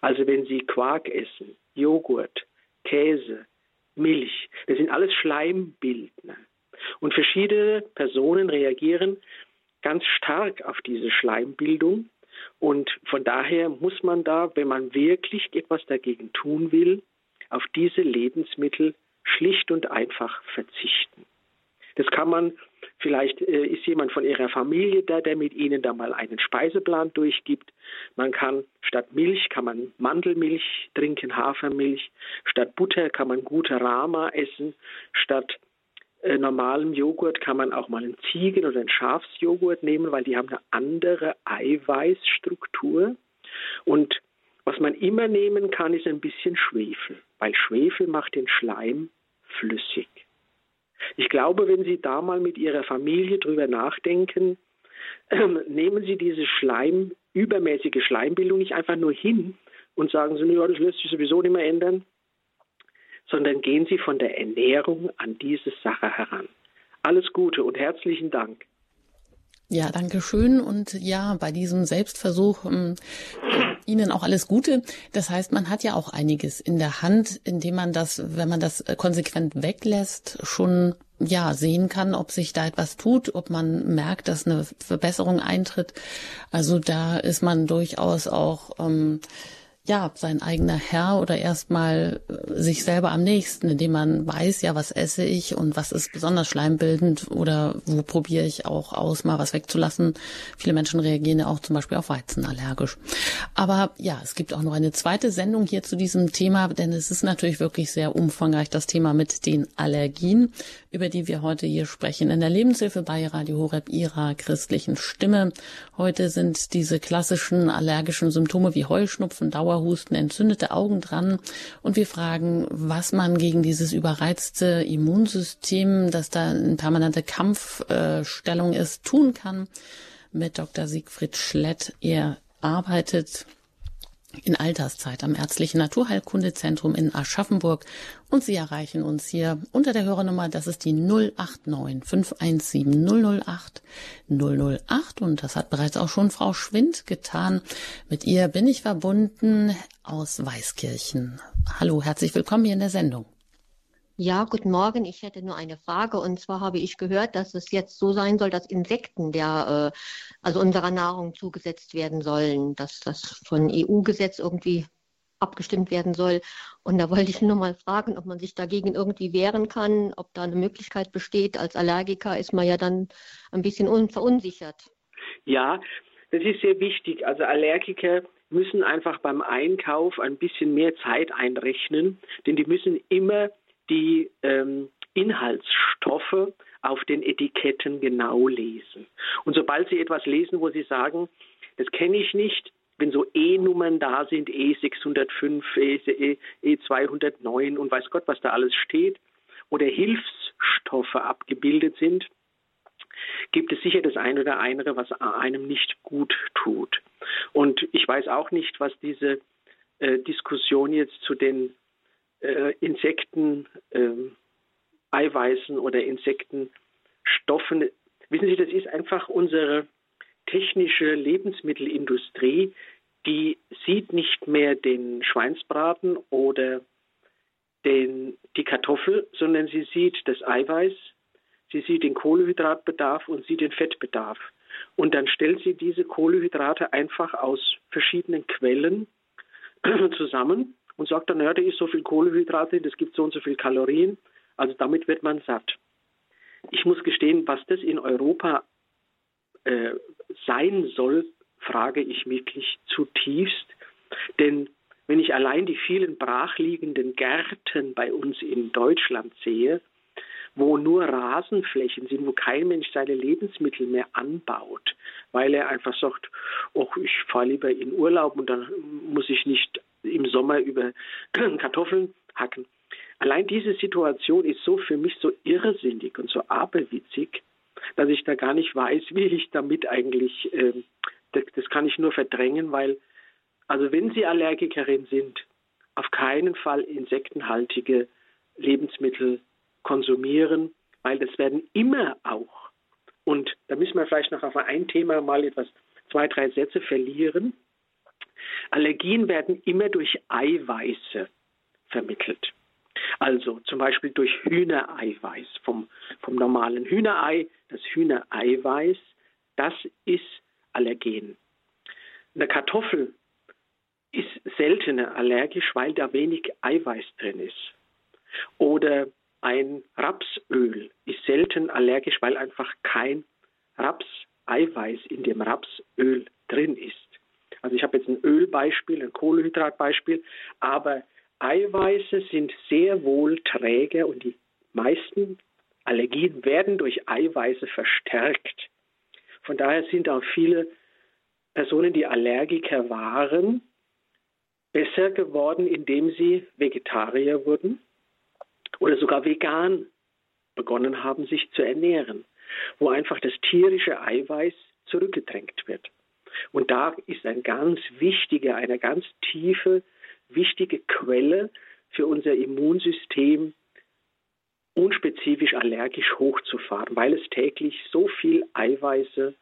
Also wenn Sie Quark essen, Joghurt, Käse, Milch, das sind alles Schleimbildner. Und verschiedene Personen reagieren ganz stark auf diese Schleimbildung. Und von daher muss man da, wenn man wirklich etwas dagegen tun will, auf diese Lebensmittel schlicht und einfach verzichten. Das kann man, vielleicht äh, ist jemand von Ihrer Familie da, der mit Ihnen da mal einen Speiseplan durchgibt. Man kann statt Milch kann man Mandelmilch trinken, Hafermilch. Statt Butter kann man gute Rama essen. Statt normalem Joghurt kann man auch mal einen Ziegen- oder einen Schafsjoghurt nehmen, weil die haben eine andere Eiweißstruktur. Und was man immer nehmen kann, ist ein bisschen Schwefel, weil Schwefel macht den Schleim flüssig. Ich glaube, wenn Sie da mal mit Ihrer Familie drüber nachdenken, äh, nehmen Sie diese Schleim, übermäßige Schleimbildung nicht einfach nur hin und sagen Sie, ja, das lässt sich sowieso nicht mehr ändern, sondern gehen Sie von der Ernährung an diese Sache heran. Alles Gute und herzlichen Dank. Ja, danke schön. Und ja, bei diesem Selbstversuch ähm, Ihnen auch alles Gute. Das heißt, man hat ja auch einiges in der Hand, indem man das, wenn man das äh, konsequent weglässt, schon ja sehen kann, ob sich da etwas tut, ob man merkt, dass eine Verbesserung eintritt. Also da ist man durchaus auch ähm, ja, sein eigener Herr oder erstmal äh, sich selber am nächsten, indem man weiß, ja, was esse ich und was ist besonders schleimbildend oder wo probiere ich auch aus, mal was wegzulassen. Viele Menschen reagieren ja auch zum Beispiel auf Weizen allergisch. Aber ja, es gibt auch noch eine zweite Sendung hier zu diesem Thema, denn es ist natürlich wirklich sehr umfangreich, das Thema mit den Allergien. Über die wir heute hier sprechen. In der Lebenshilfe bei Radio Horeb ihrer christlichen Stimme. Heute sind diese klassischen allergischen Symptome wie Heuschnupfen, Dauerhusten, entzündete Augen dran. Und wir fragen, was man gegen dieses überreizte Immunsystem, das da in permanente Kampfstellung ist, tun kann. Mit Dr. Siegfried Schlett. Er arbeitet in Alterszeit am Ärztlichen Naturheilkundezentrum in Aschaffenburg und Sie erreichen uns hier unter der Hörernummer, das ist die 089 517 008 008 und das hat bereits auch schon Frau Schwind getan. Mit ihr bin ich verbunden aus Weißkirchen. Hallo, herzlich willkommen hier in der Sendung. Ja, guten Morgen. Ich hätte nur eine Frage. Und zwar habe ich gehört, dass es jetzt so sein soll, dass Insekten der, äh, also unserer Nahrung zugesetzt werden sollen, dass das von EU-Gesetz irgendwie abgestimmt werden soll. Und da wollte ich nur mal fragen, ob man sich dagegen irgendwie wehren kann, ob da eine Möglichkeit besteht. Als Allergiker ist man ja dann ein bisschen verunsichert. Ja, das ist sehr wichtig. Also Allergiker müssen einfach beim Einkauf ein bisschen mehr Zeit einrechnen, denn die müssen immer die ähm, Inhaltsstoffe auf den Etiketten genau lesen. Und sobald Sie etwas lesen, wo Sie sagen, das kenne ich nicht, wenn so E-Nummern da sind, E605, E, E209 und weiß Gott, was da alles steht, oder Hilfsstoffe abgebildet sind, gibt es sicher das eine oder andere, was einem nicht gut tut. Und ich weiß auch nicht, was diese äh, Diskussion jetzt zu den äh, Insekten, äh, Eiweißen oder Insektenstoffen. Wissen Sie, das ist einfach unsere technische Lebensmittelindustrie, die sieht nicht mehr den Schweinsbraten oder den, die Kartoffel, sondern sie sieht das Eiweiß, sie sieht den Kohlehydratbedarf und sie den Fettbedarf. Und dann stellt sie diese Kohlehydrate einfach aus verschiedenen Quellen zusammen und sagt dann, ja, da ist so viel Kohlenhydrate, das gibt so und so viel Kalorien, also damit wird man satt. Ich muss gestehen, was das in Europa äh, sein soll, frage ich wirklich zutiefst, denn wenn ich allein die vielen brachliegenden Gärten bei uns in Deutschland sehe, wo nur Rasenflächen sind, wo kein Mensch seine Lebensmittel mehr anbaut, weil er einfach sagt, oh, ich fahre lieber in Urlaub und dann muss ich nicht im Sommer über Kartoffeln hacken. Allein diese Situation ist so für mich so irrsinnig und so aberwitzig, dass ich da gar nicht weiß, wie ich damit eigentlich, äh, das, das kann ich nur verdrängen, weil, also wenn Sie Allergikerin sind, auf keinen Fall insektenhaltige Lebensmittel konsumieren, weil das werden immer auch, und da müssen wir vielleicht noch auf ein Thema mal etwas, zwei, drei Sätze verlieren. Allergien werden immer durch Eiweiße vermittelt. Also zum Beispiel durch Hühnereiweiß, vom, vom normalen Hühnerei, das Hühnereiweiß, das ist Allergen. Eine Kartoffel ist seltener allergisch, weil da wenig Eiweiß drin ist. Oder ein Rapsöl ist selten allergisch, weil einfach kein Rapseiweiß in dem Rapsöl drin ist. Also ich habe jetzt ein Ölbeispiel, ein Kohlehydratbeispiel, aber Eiweiße sind sehr wohl träger und die meisten Allergien werden durch Eiweiße verstärkt. Von daher sind auch viele Personen, die Allergiker waren, besser geworden, indem sie Vegetarier wurden oder sogar vegan begonnen haben, sich zu ernähren, wo einfach das tierische Eiweiß zurückgedrängt wird. Und da ist ein ganz wichtiger, eine ganz tiefe, wichtige Quelle für unser Immunsystem, unspezifisch allergisch hochzufahren, weil es täglich so viel Eiweiße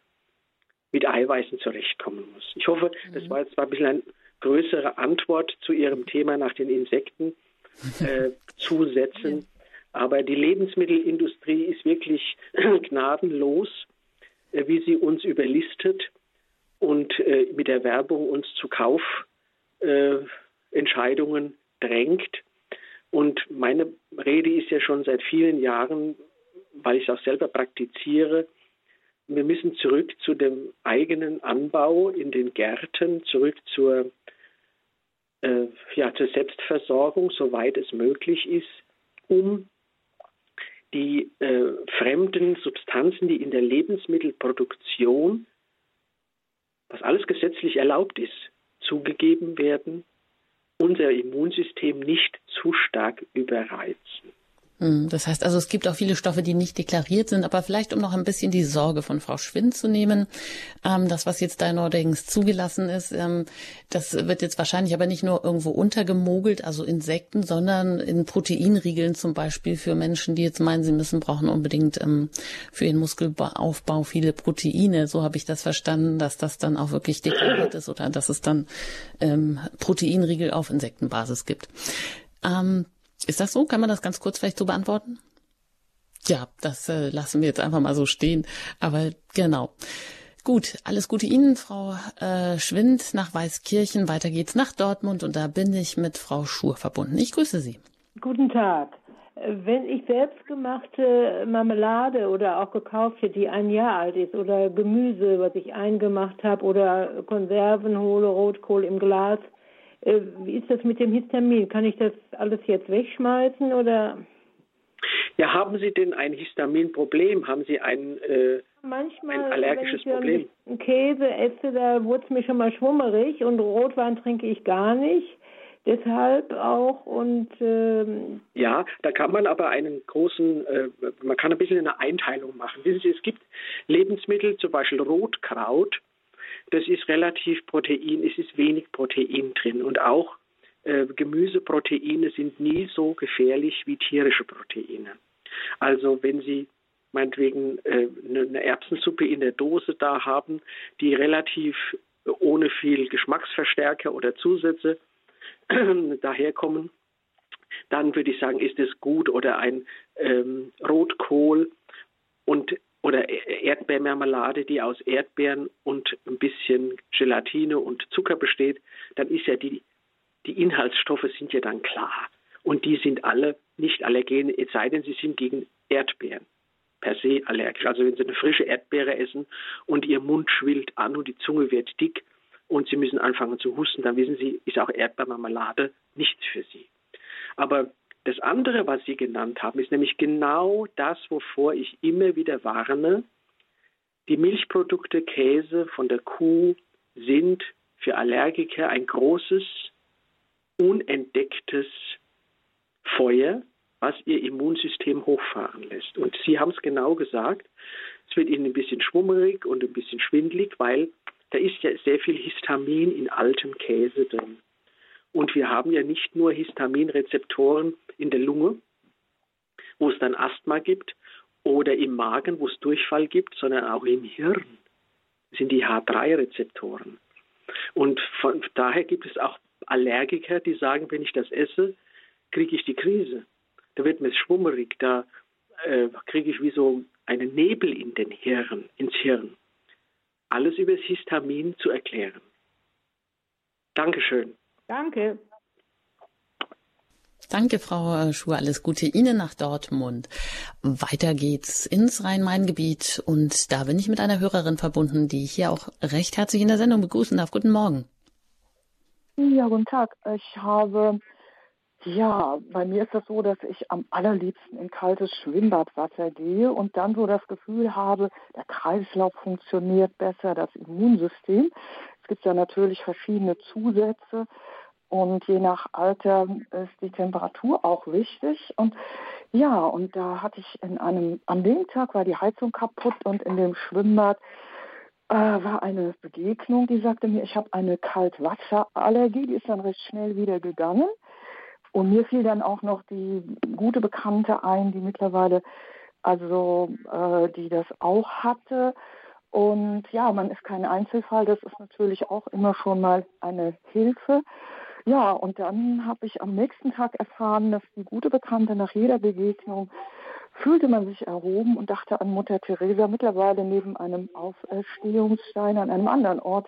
mit Eiweißen zurechtkommen muss. Ich hoffe, das mhm. war jetzt mal ein bisschen eine größere Antwort zu Ihrem Thema nach den Insekten äh, zusetzen. Aber die Lebensmittelindustrie ist wirklich gnadenlos, äh, wie sie uns überlistet und äh, mit der Werbung uns zu Kaufentscheidungen äh, drängt. Und meine Rede ist ja schon seit vielen Jahren, weil ich es auch selber praktiziere, wir müssen zurück zu dem eigenen Anbau in den Gärten, zurück zur äh, ja, zur Selbstversorgung, soweit es möglich ist, um die äh, fremden Substanzen, die in der Lebensmittelproduktion, was alles gesetzlich erlaubt ist, zugegeben werden, unser Immunsystem nicht zu stark überreizen. Hm, das heißt also, es gibt auch viele Stoffe, die nicht deklariert sind, aber vielleicht um noch ein bisschen die Sorge von Frau Schwind zu nehmen, ähm, das, was jetzt da in Nordings zugelassen ist, ähm, das wird jetzt wahrscheinlich aber nicht nur irgendwo untergemogelt, also Insekten, sondern in Proteinriegeln zum Beispiel für Menschen, die jetzt meinen, sie müssen brauchen unbedingt ähm, für ihren Muskelaufbau viele Proteine. So habe ich das verstanden, dass das dann auch wirklich deklariert ist oder dass es dann ähm, Proteinriegel auf Insektenbasis gibt. Ähm, ist das so? Kann man das ganz kurz vielleicht so beantworten? Ja, das äh, lassen wir jetzt einfach mal so stehen. Aber genau. Gut, alles Gute Ihnen, Frau äh, Schwind nach Weißkirchen. Weiter geht's nach Dortmund und da bin ich mit Frau Schur verbunden. Ich grüße Sie. Guten Tag. Wenn ich selbstgemachte Marmelade oder auch gekaufte, die ein Jahr alt ist, oder Gemüse, was ich eingemacht habe, oder Konserven hole, Rotkohl im Glas, äh, wie ist das mit dem Histamin? Kann ich das alles jetzt wegschmeißen oder? Ja, haben Sie denn ein Histaminproblem? Haben Sie ein, äh, Manchmal, ein allergisches wenn ich Problem? Einen Käse esse, da wurde es mir schon mal schwummerig und Rotwein trinke ich gar nicht. Deshalb auch und ähm ja, da kann man aber einen großen, äh, man kann ein bisschen eine Einteilung machen. Wissen Sie, es gibt Lebensmittel, zum Beispiel Rotkraut, das ist relativ Protein, es ist wenig Protein drin und auch äh, Gemüseproteine sind nie so gefährlich wie tierische Proteine. Also wenn Sie meinetwegen äh, eine Erbsensuppe in der Dose da haben, die relativ ohne viel Geschmacksverstärker oder Zusätze daherkommen, dann würde ich sagen, ist es gut oder ein ähm, Rotkohl und oder e-, Erdbeermarmelade, die aus Erdbeeren und ein bisschen Gelatine und Zucker besteht, dann ist ja die, die Inhaltsstoffe sind ja dann klar. Und die sind alle nicht allergen, es sei denn, sie sind gegen Erdbeeren per se allergisch. Also wenn Sie eine frische Erdbeere essen und Ihr Mund schwillt an und die Zunge wird dick und Sie müssen anfangen zu husten, dann wissen Sie, ist auch Erdbeermarmelade nichts für Sie. Aber das andere, was Sie genannt haben, ist nämlich genau das, wovor ich immer wieder warne. Die Milchprodukte, Käse von der Kuh sind für Allergiker ein großes, unentdecktes Feuer, was ihr Immunsystem hochfahren lässt. Und Sie haben es genau gesagt, es wird Ihnen ein bisschen schwummerig und ein bisschen schwindlig, weil da ist ja sehr viel Histamin in altem Käse drin. Und wir haben ja nicht nur Histaminrezeptoren in der Lunge, wo es dann Asthma gibt, oder im Magen, wo es Durchfall gibt, sondern auch im Hirn sind die H3-Rezeptoren. Und von daher gibt es auch Allergiker, die sagen, wenn ich das esse, kriege ich die Krise. Da wird mir schwummerig, da äh, kriege ich wie so einen Nebel in den Hirn, ins Hirn. Alles über das Histamin zu erklären. Dankeschön. Danke. Danke, Frau Schuh. Alles Gute Ihnen nach Dortmund. Weiter geht's ins Rhein-Main-Gebiet und da bin ich mit einer Hörerin verbunden, die ich hier auch recht herzlich in der Sendung begrüßen darf. Guten Morgen. Ja, guten Tag. Ich habe, ja, bei mir ist das so, dass ich am allerliebsten in kaltes Schwimmbadwasser gehe und dann so das Gefühl habe, der Kreislauf funktioniert besser, das Immunsystem. Es gibt ja natürlich verschiedene Zusätze und je nach Alter ist die Temperatur auch wichtig. Und ja, und da hatte ich in einem, an dem Tag war die Heizung kaputt und in dem Schwimmbad äh, war eine Begegnung, die sagte mir, ich habe eine Kaltwasserallergie, die ist dann recht schnell wieder gegangen. Und mir fiel dann auch noch die gute Bekannte ein, die mittlerweile, also äh, die das auch hatte. Und ja, man ist kein Einzelfall, das ist natürlich auch immer schon mal eine Hilfe. Ja, und dann habe ich am nächsten Tag erfahren, dass die gute Bekannte nach jeder Begegnung fühlte man sich erhoben und dachte an Mutter Teresa, mittlerweile neben einem Auferstehungsstein an einem anderen Ort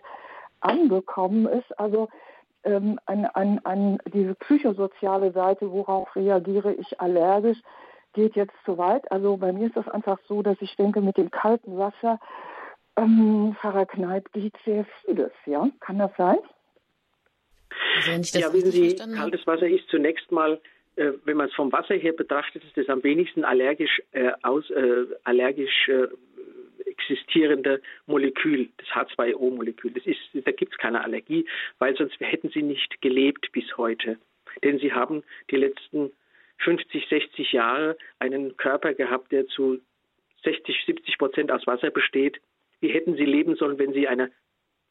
angekommen ist. Also ähm, an, an, an diese psychosoziale Seite, worauf reagiere ich allergisch, geht jetzt zu weit. Also bei mir ist das einfach so, dass ich denke, mit dem kalten Wasser, ähm, Pfarrer Kneipp, geht sehr vieles. Ja, kann das sein? Also ja, wissen Sie, kaltes Wasser ist zunächst mal äh, wenn man es vom Wasser her betrachtet, ist das am wenigsten allergisch, äh, aus, äh, allergisch äh, existierende Molekül, das H2O-Molekül. da gibt es keine Allergie, weil sonst hätten sie nicht gelebt bis heute. Denn sie haben die letzten 50, 60 Jahre einen Körper gehabt, der zu 60, 70 Prozent aus Wasser besteht. Wie hätten sie leben sollen, wenn sie eine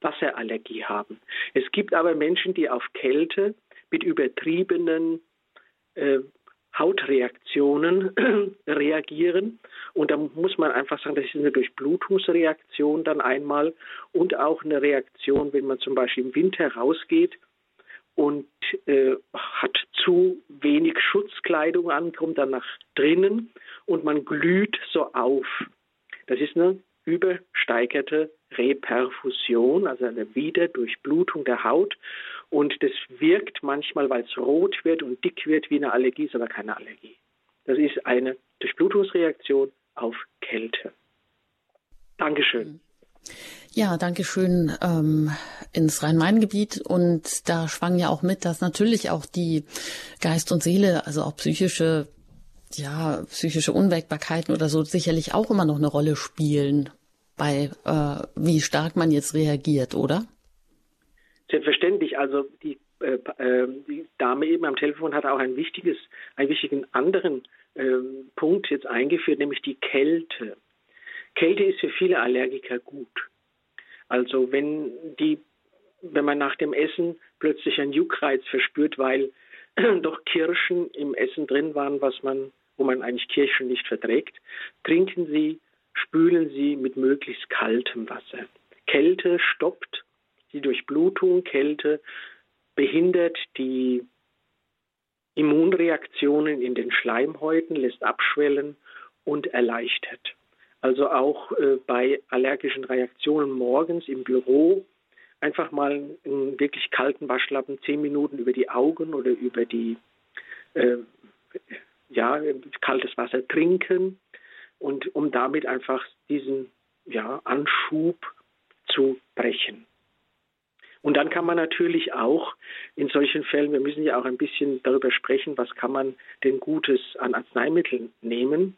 Wasserallergie haben? Es gibt aber Menschen, die auf Kälte mit übertriebenen äh, Hautreaktionen reagieren. Und da muss man einfach sagen, das ist eine Durchblutungsreaktion dann einmal und auch eine Reaktion, wenn man zum Beispiel im Winter rausgeht und äh, hat zu wenig Schutzkleidung an, kommt dann nach drinnen und man glüht so auf. Das ist eine übersteigerte Reperfusion, also eine Wiederdurchblutung der Haut. Und das wirkt manchmal, weil es rot wird und dick wird wie eine Allergie, ist aber keine Allergie. Das ist eine Durchblutungsreaktion auf Kälte. Dankeschön. Ja, danke schön ähm, ins Rhein-Main-Gebiet. Und da schwang ja auch mit, dass natürlich auch die Geist und Seele, also auch psychische, ja, psychische Unwägbarkeiten oder so sicherlich auch immer noch eine Rolle spielen bei äh, wie stark man jetzt reagiert, oder? Selbstverständlich. Also die, äh, äh, die Dame eben am Telefon hat auch ein wichtiges, einen wichtigen anderen äh, Punkt jetzt eingeführt, nämlich die Kälte. Kälte ist für viele Allergiker gut. Also wenn die, wenn man nach dem Essen plötzlich einen Juckreiz verspürt, weil doch Kirschen im Essen drin waren, was man, wo man eigentlich Kirschen nicht verträgt, trinken Sie spülen Sie mit möglichst kaltem Wasser. Kälte stoppt die Durchblutung, Kälte behindert die Immunreaktionen in den Schleimhäuten, lässt abschwellen und erleichtert. Also auch äh, bei allergischen Reaktionen morgens im Büro einfach mal einen wirklich kalten Waschlappen zehn Minuten über die Augen oder über die äh, ja kaltes Wasser trinken und um damit einfach diesen ja, Anschub zu brechen. Und dann kann man natürlich auch in solchen Fällen, wir müssen ja auch ein bisschen darüber sprechen, was kann man denn Gutes an Arzneimitteln nehmen.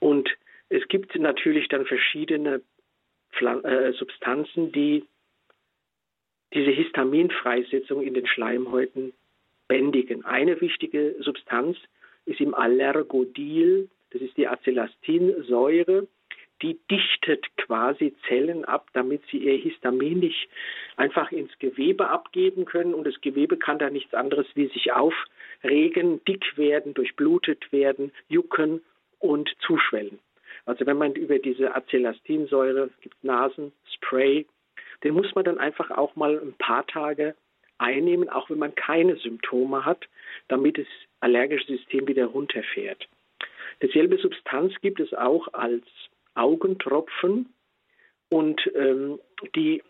Und es gibt natürlich dann verschiedene Pflan äh, Substanzen, die diese Histaminfreisetzung in den Schleimhäuten bändigen. Eine wichtige Substanz ist im Allergodil das ist die Acelastinsäure. Die dichtet quasi Zellen ab, damit sie ihr Histamin nicht einfach ins Gewebe abgeben können. Und das Gewebe kann da nichts anderes wie sich aufregen, dick werden, durchblutet werden, jucken und zuschwellen. Also wenn man über diese Acelastinsäure, gibt Nasenspray, den muss man dann einfach auch mal ein paar Tage einnehmen, auch wenn man keine Symptome hat, damit das allergische System wieder runterfährt. Dieselbe Substanz gibt es auch als Augentropfen und ähm, die,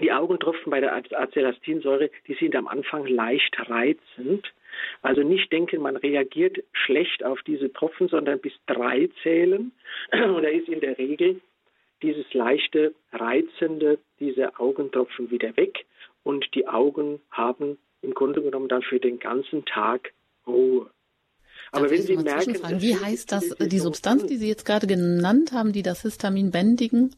die Augentropfen bei der Acelastinsäure, die sind am Anfang leicht reizend. Also nicht denken, man reagiert schlecht auf diese Tropfen, sondern bis drei zählen. Und da ist in der Regel dieses leichte, reizende, diese Augentropfen wieder weg und die Augen haben im Grunde genommen dann für den ganzen Tag Ruhe. Aber wenn Sie merken, wie heißt das, die Substanz, die Sie jetzt gerade genannt haben, die das Histamin bändigen?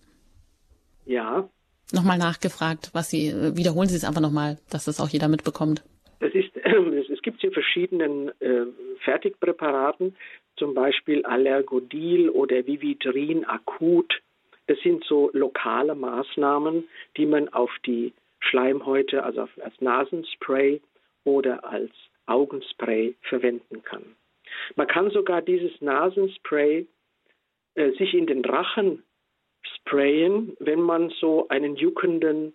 Ja. Nochmal nachgefragt, was Sie, äh, wiederholen Sie es einfach nochmal, dass das auch jeder mitbekommt. Das ist, es gibt in verschiedenen äh, Fertigpräparaten, zum Beispiel Allergodil oder Vividrin akut. Das sind so lokale Maßnahmen, die man auf die Schleimhäute, also als Nasenspray oder als Augenspray verwenden kann. Man kann sogar dieses Nasenspray äh, sich in den Rachen sprayen, wenn man so einen juckenden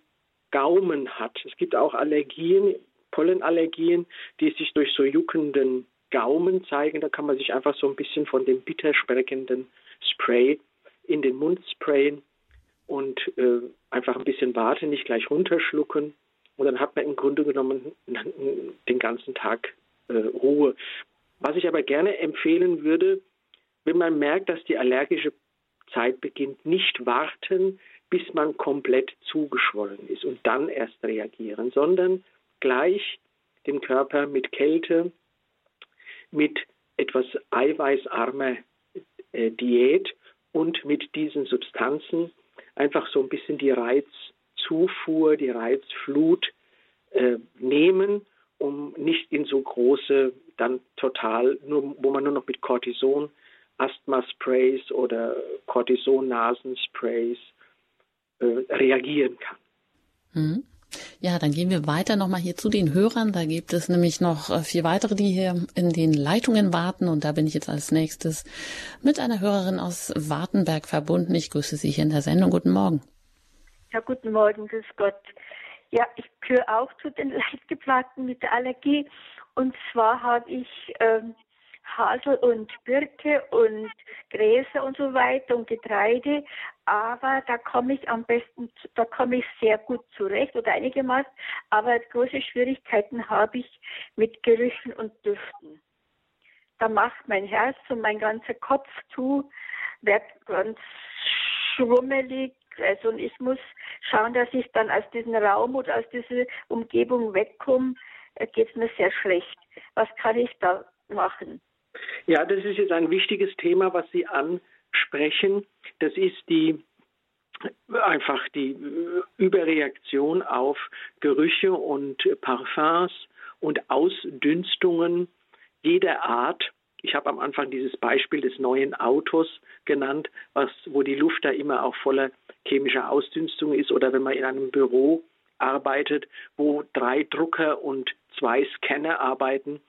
Gaumen hat. Es gibt auch Allergien, Pollenallergien, die sich durch so juckenden Gaumen zeigen. Da kann man sich einfach so ein bisschen von dem bitter schmeckenden Spray in den Mund sprayen und äh, einfach ein bisschen warten, nicht gleich runterschlucken. Und dann hat man im Grunde genommen den ganzen Tag äh, Ruhe. Was ich aber gerne empfehlen würde, wenn man merkt, dass die allergische Zeit beginnt, nicht warten, bis man komplett zugeschwollen ist und dann erst reagieren, sondern gleich den Körper mit Kälte mit etwas eiweißarmer äh, Diät und mit diesen Substanzen einfach so ein bisschen die Reizzufuhr, die Reizflut äh, nehmen, um nicht in so große, dann total, nur, wo man nur noch mit Cortison, Asthma-Sprays oder Cortison-Nasensprays äh, reagieren kann. Mhm. Ja, dann gehen wir weiter nochmal hier zu den Hörern. Da gibt es nämlich noch äh, vier weitere, die hier in den Leitungen warten. Und da bin ich jetzt als nächstes mit einer Hörerin aus Wartenberg verbunden. Ich grüße Sie hier in der Sendung. Guten Morgen. Ja, guten Morgen, grüß Gott. Ja, ich gehöre auch zu den Leidgeplagten mit der Allergie. Und zwar habe ich ähm, Hasel und Birke und Gräser und so weiter und Getreide. Aber da komme ich am besten, da komme ich sehr gut zurecht oder einigermaßen. Aber große Schwierigkeiten habe ich mit Gerüchen und Düften. Da macht mein Herz und mein ganzer Kopf zu, wird ganz schrummelig. Also und ich muss schauen, dass ich dann aus diesem Raum oder aus dieser Umgebung wegkomme. Geht es mir sehr schlecht. Was kann ich da machen? Ja, das ist jetzt ein wichtiges Thema, was Sie ansprechen. Das ist die einfach die Überreaktion auf Gerüche und Parfums und Ausdünstungen jeder Art. Ich habe am Anfang dieses Beispiel des neuen Autos genannt, was, wo die Luft da immer auch voller chemischer Ausdünstung ist oder wenn man in einem Büro arbeitet, wo drei Drucker und zwei Scanner arbeiten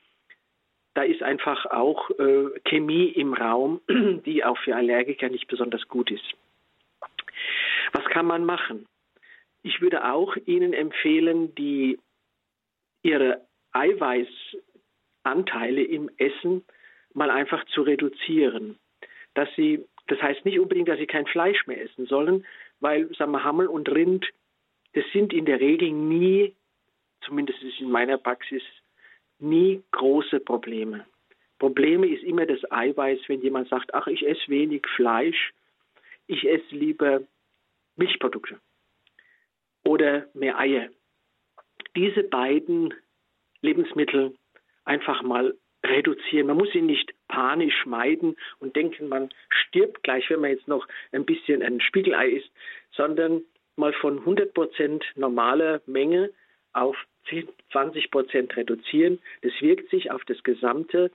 da ist einfach auch äh, Chemie im Raum, die auch für Allergiker nicht besonders gut ist. Was kann man machen? Ich würde auch Ihnen empfehlen, die Ihre Eiweißanteile im Essen mal einfach zu reduzieren. Dass Sie, das heißt nicht unbedingt, dass Sie kein Fleisch mehr essen sollen, weil sagen wir, Hammel und Rind, das sind in der Regel nie, zumindest in meiner Praxis, nie große Probleme. Probleme ist immer das Eiweiß, wenn jemand sagt, ach, ich esse wenig Fleisch, ich esse lieber Milchprodukte oder mehr Eier. Diese beiden Lebensmittel einfach mal reduzieren. Man muss sie nicht panisch meiden und denken, man stirbt gleich, wenn man jetzt noch ein bisschen ein Spiegelei isst, sondern mal von 100% normaler Menge auf 10, 20 Prozent reduzieren. Das wirkt sich auf das gesamte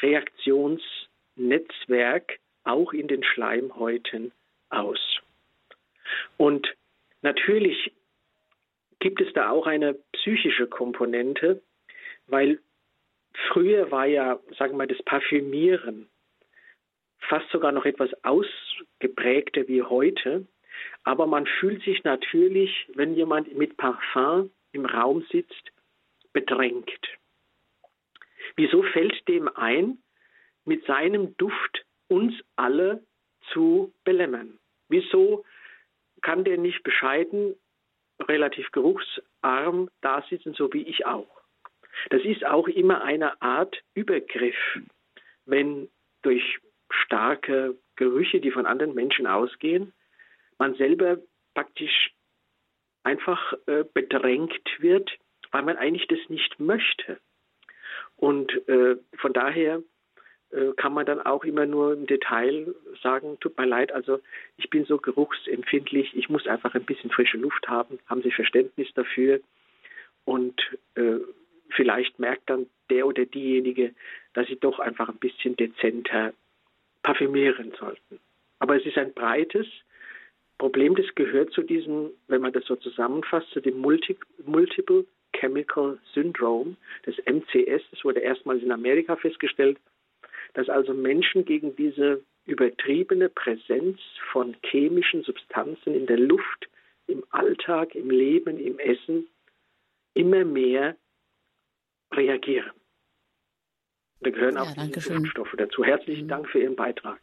Reaktionsnetzwerk auch in den Schleimhäuten aus. Und natürlich gibt es da auch eine psychische Komponente, weil früher war ja, sagen wir mal, das Parfümieren fast sogar noch etwas ausgeprägter wie heute. Aber man fühlt sich natürlich, wenn jemand mit Parfum im Raum sitzt, bedrängt. Wieso fällt dem ein, mit seinem Duft uns alle zu belämmern? Wieso kann der nicht bescheiden, relativ geruchsarm da sitzen, so wie ich auch? Das ist auch immer eine Art Übergriff, wenn durch starke Gerüche, die von anderen Menschen ausgehen, man selber praktisch einfach äh, bedrängt wird, weil man eigentlich das nicht möchte. Und äh, von daher äh, kann man dann auch immer nur im Detail sagen, tut mir leid, also ich bin so geruchsempfindlich, ich muss einfach ein bisschen frische Luft haben, haben Sie Verständnis dafür? Und äh, vielleicht merkt dann der oder diejenige, dass sie doch einfach ein bisschen dezenter parfümieren sollten. Aber es ist ein breites, Problem, das gehört zu diesem, wenn man das so zusammenfasst, zu dem Multi Multiple Chemical Syndrome, das MCS. Das wurde erstmals in Amerika festgestellt, dass also Menschen gegen diese übertriebene Präsenz von chemischen Substanzen in der Luft, im Alltag, im Leben, im Essen immer mehr reagieren. Da gehören ja, auch die Duftstoffe dazu. Herzlichen mhm. Dank für Ihren Beitrag.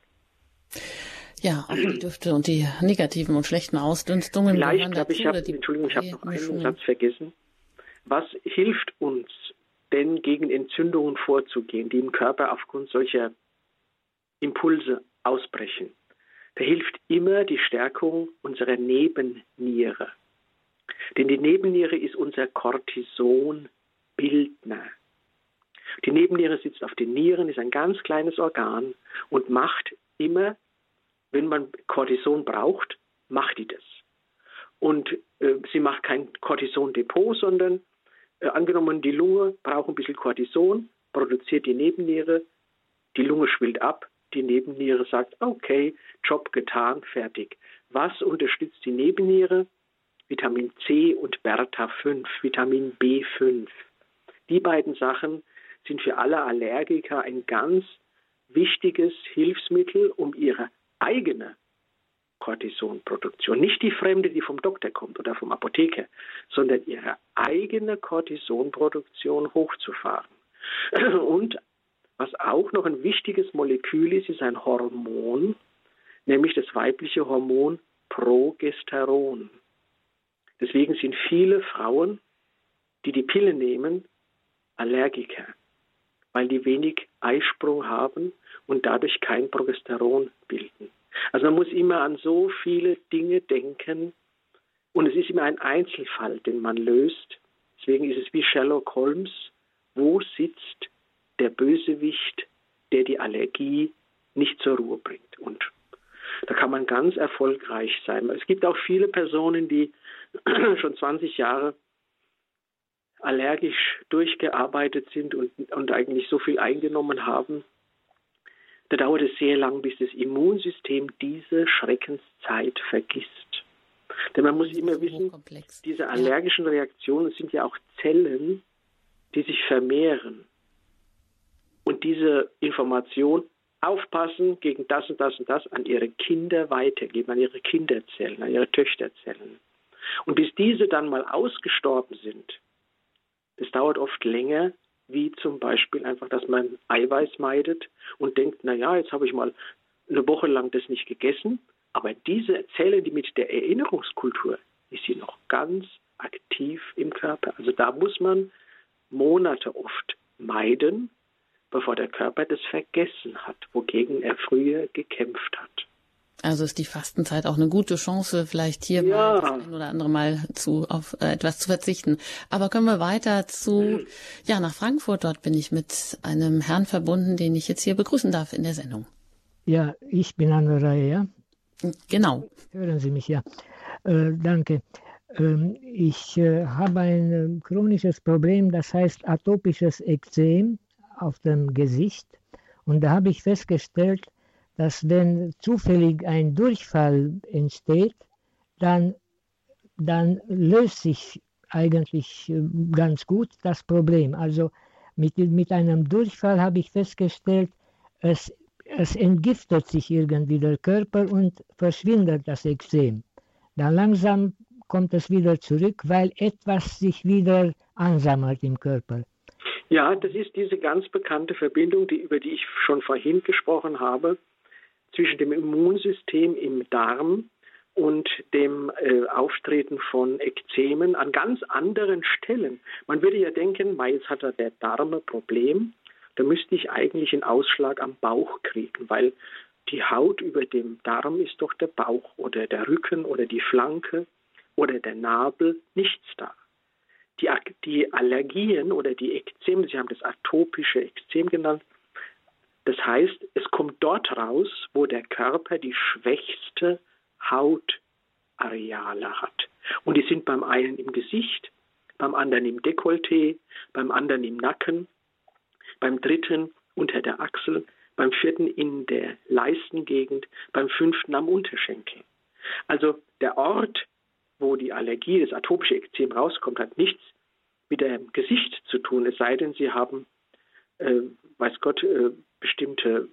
Ja, auch die Düfte und die negativen und schlechten Ausdünstungen. Vielleicht, glaube ich, habe, Entschuldigung, ich habe noch einen Satz vergessen. Was hilft uns denn gegen Entzündungen vorzugehen, die im Körper aufgrund solcher Impulse ausbrechen? Da hilft immer die Stärkung unserer Nebenniere. Denn die Nebenniere ist unser Cortisonbildner. Die Nebenniere sitzt auf den Nieren, ist ein ganz kleines Organ und macht immer, wenn man Cortison braucht, macht die das. Und äh, sie macht kein Cortison-Depot, sondern äh, angenommen, die Lunge braucht ein bisschen Cortison, produziert die Nebenniere, die Lunge schwillt ab, die Nebenniere sagt, okay, Job getan, fertig. Was unterstützt die Nebenniere? Vitamin C und Bertha 5, Vitamin B5. Die beiden Sachen sind für alle Allergiker ein ganz wichtiges Hilfsmittel, um ihre eigene Cortisonproduktion, nicht die fremde, die vom Doktor kommt oder vom Apotheker, sondern ihre eigene Cortisonproduktion hochzufahren. Und was auch noch ein wichtiges Molekül ist, ist ein Hormon, nämlich das weibliche Hormon Progesteron. Deswegen sind viele Frauen, die die Pille nehmen, Allergiker, weil die wenig Eisprung haben und dadurch kein Progesteron bilden. Also man muss immer an so viele Dinge denken und es ist immer ein Einzelfall, den man löst. Deswegen ist es wie Sherlock Holmes, wo sitzt der Bösewicht, der die Allergie nicht zur Ruhe bringt. Und da kann man ganz erfolgreich sein. Es gibt auch viele Personen, die schon 20 Jahre allergisch durchgearbeitet sind und, und eigentlich so viel eingenommen haben, da dauert es sehr lang, bis das Immunsystem diese Schreckenszeit vergisst. Denn man muss immer wissen, diese allergischen Reaktionen sind ja auch Zellen, die sich vermehren. Und diese Information aufpassen gegen das und das und das an ihre Kinder weitergeben, an ihre Kinderzellen, an ihre Töchterzellen. Und bis diese dann mal ausgestorben sind, das dauert oft länger, wie zum Beispiel einfach, dass man Eiweiß meidet und denkt, na ja, jetzt habe ich mal eine Woche lang das nicht gegessen, aber diese Zelle, die mit der Erinnerungskultur, ist sie noch ganz aktiv im Körper. Also da muss man Monate oft meiden, bevor der Körper das vergessen hat, wogegen er früher gekämpft hat. Also ist die Fastenzeit auch eine gute Chance, vielleicht hier ja. mal ein oder andere Mal zu auf äh, etwas zu verzichten. Aber kommen wir weiter zu ja nach Frankfurt. Dort bin ich mit einem Herrn verbunden, den ich jetzt hier begrüßen darf in der Sendung. Ja, ich bin an der Reihe. Ja? Genau. Hören Sie mich ja. Äh, danke. Ähm, ich äh, habe ein äh, chronisches Problem, das heißt atopisches Ekzem auf dem Gesicht. Und da habe ich festgestellt, dass wenn zufällig ein Durchfall entsteht, dann, dann löst sich eigentlich äh, ganz gut das Problem. Also mit, mit einem Durchfall habe ich festgestellt, es, es entgiftet sich irgendwie der Körper und verschwindet das Extrem. Dann langsam kommt es wieder zurück, weil etwas sich wieder ansammelt im Körper. Ja, das ist diese ganz bekannte Verbindung, die, über die ich schon vorhin gesprochen habe zwischen dem Immunsystem im Darm und dem äh, Auftreten von Ekzemen an ganz anderen Stellen. Man würde ja denken, jetzt hat er der Darm ein Problem, da müsste ich eigentlich einen Ausschlag am Bauch kriegen, weil die Haut über dem Darm ist doch der Bauch oder der Rücken oder die Flanke oder der Nabel, nichts da. Die, die Allergien oder die Ekzeme, Sie haben das atopische Ekzem genannt, das heißt, es kommt dort raus, wo der Körper die schwächste Hautareale hat. Und die sind beim einen im Gesicht, beim anderen im Dekolleté, beim anderen im Nacken, beim dritten unter der Achsel, beim vierten in der Leistengegend, beim fünften am Unterschenkel. Also der Ort, wo die Allergie, das atopische Ekzem rauskommt, hat nichts mit dem Gesicht zu tun, es sei denn, Sie haben, äh, weiß Gott, äh, bestimmte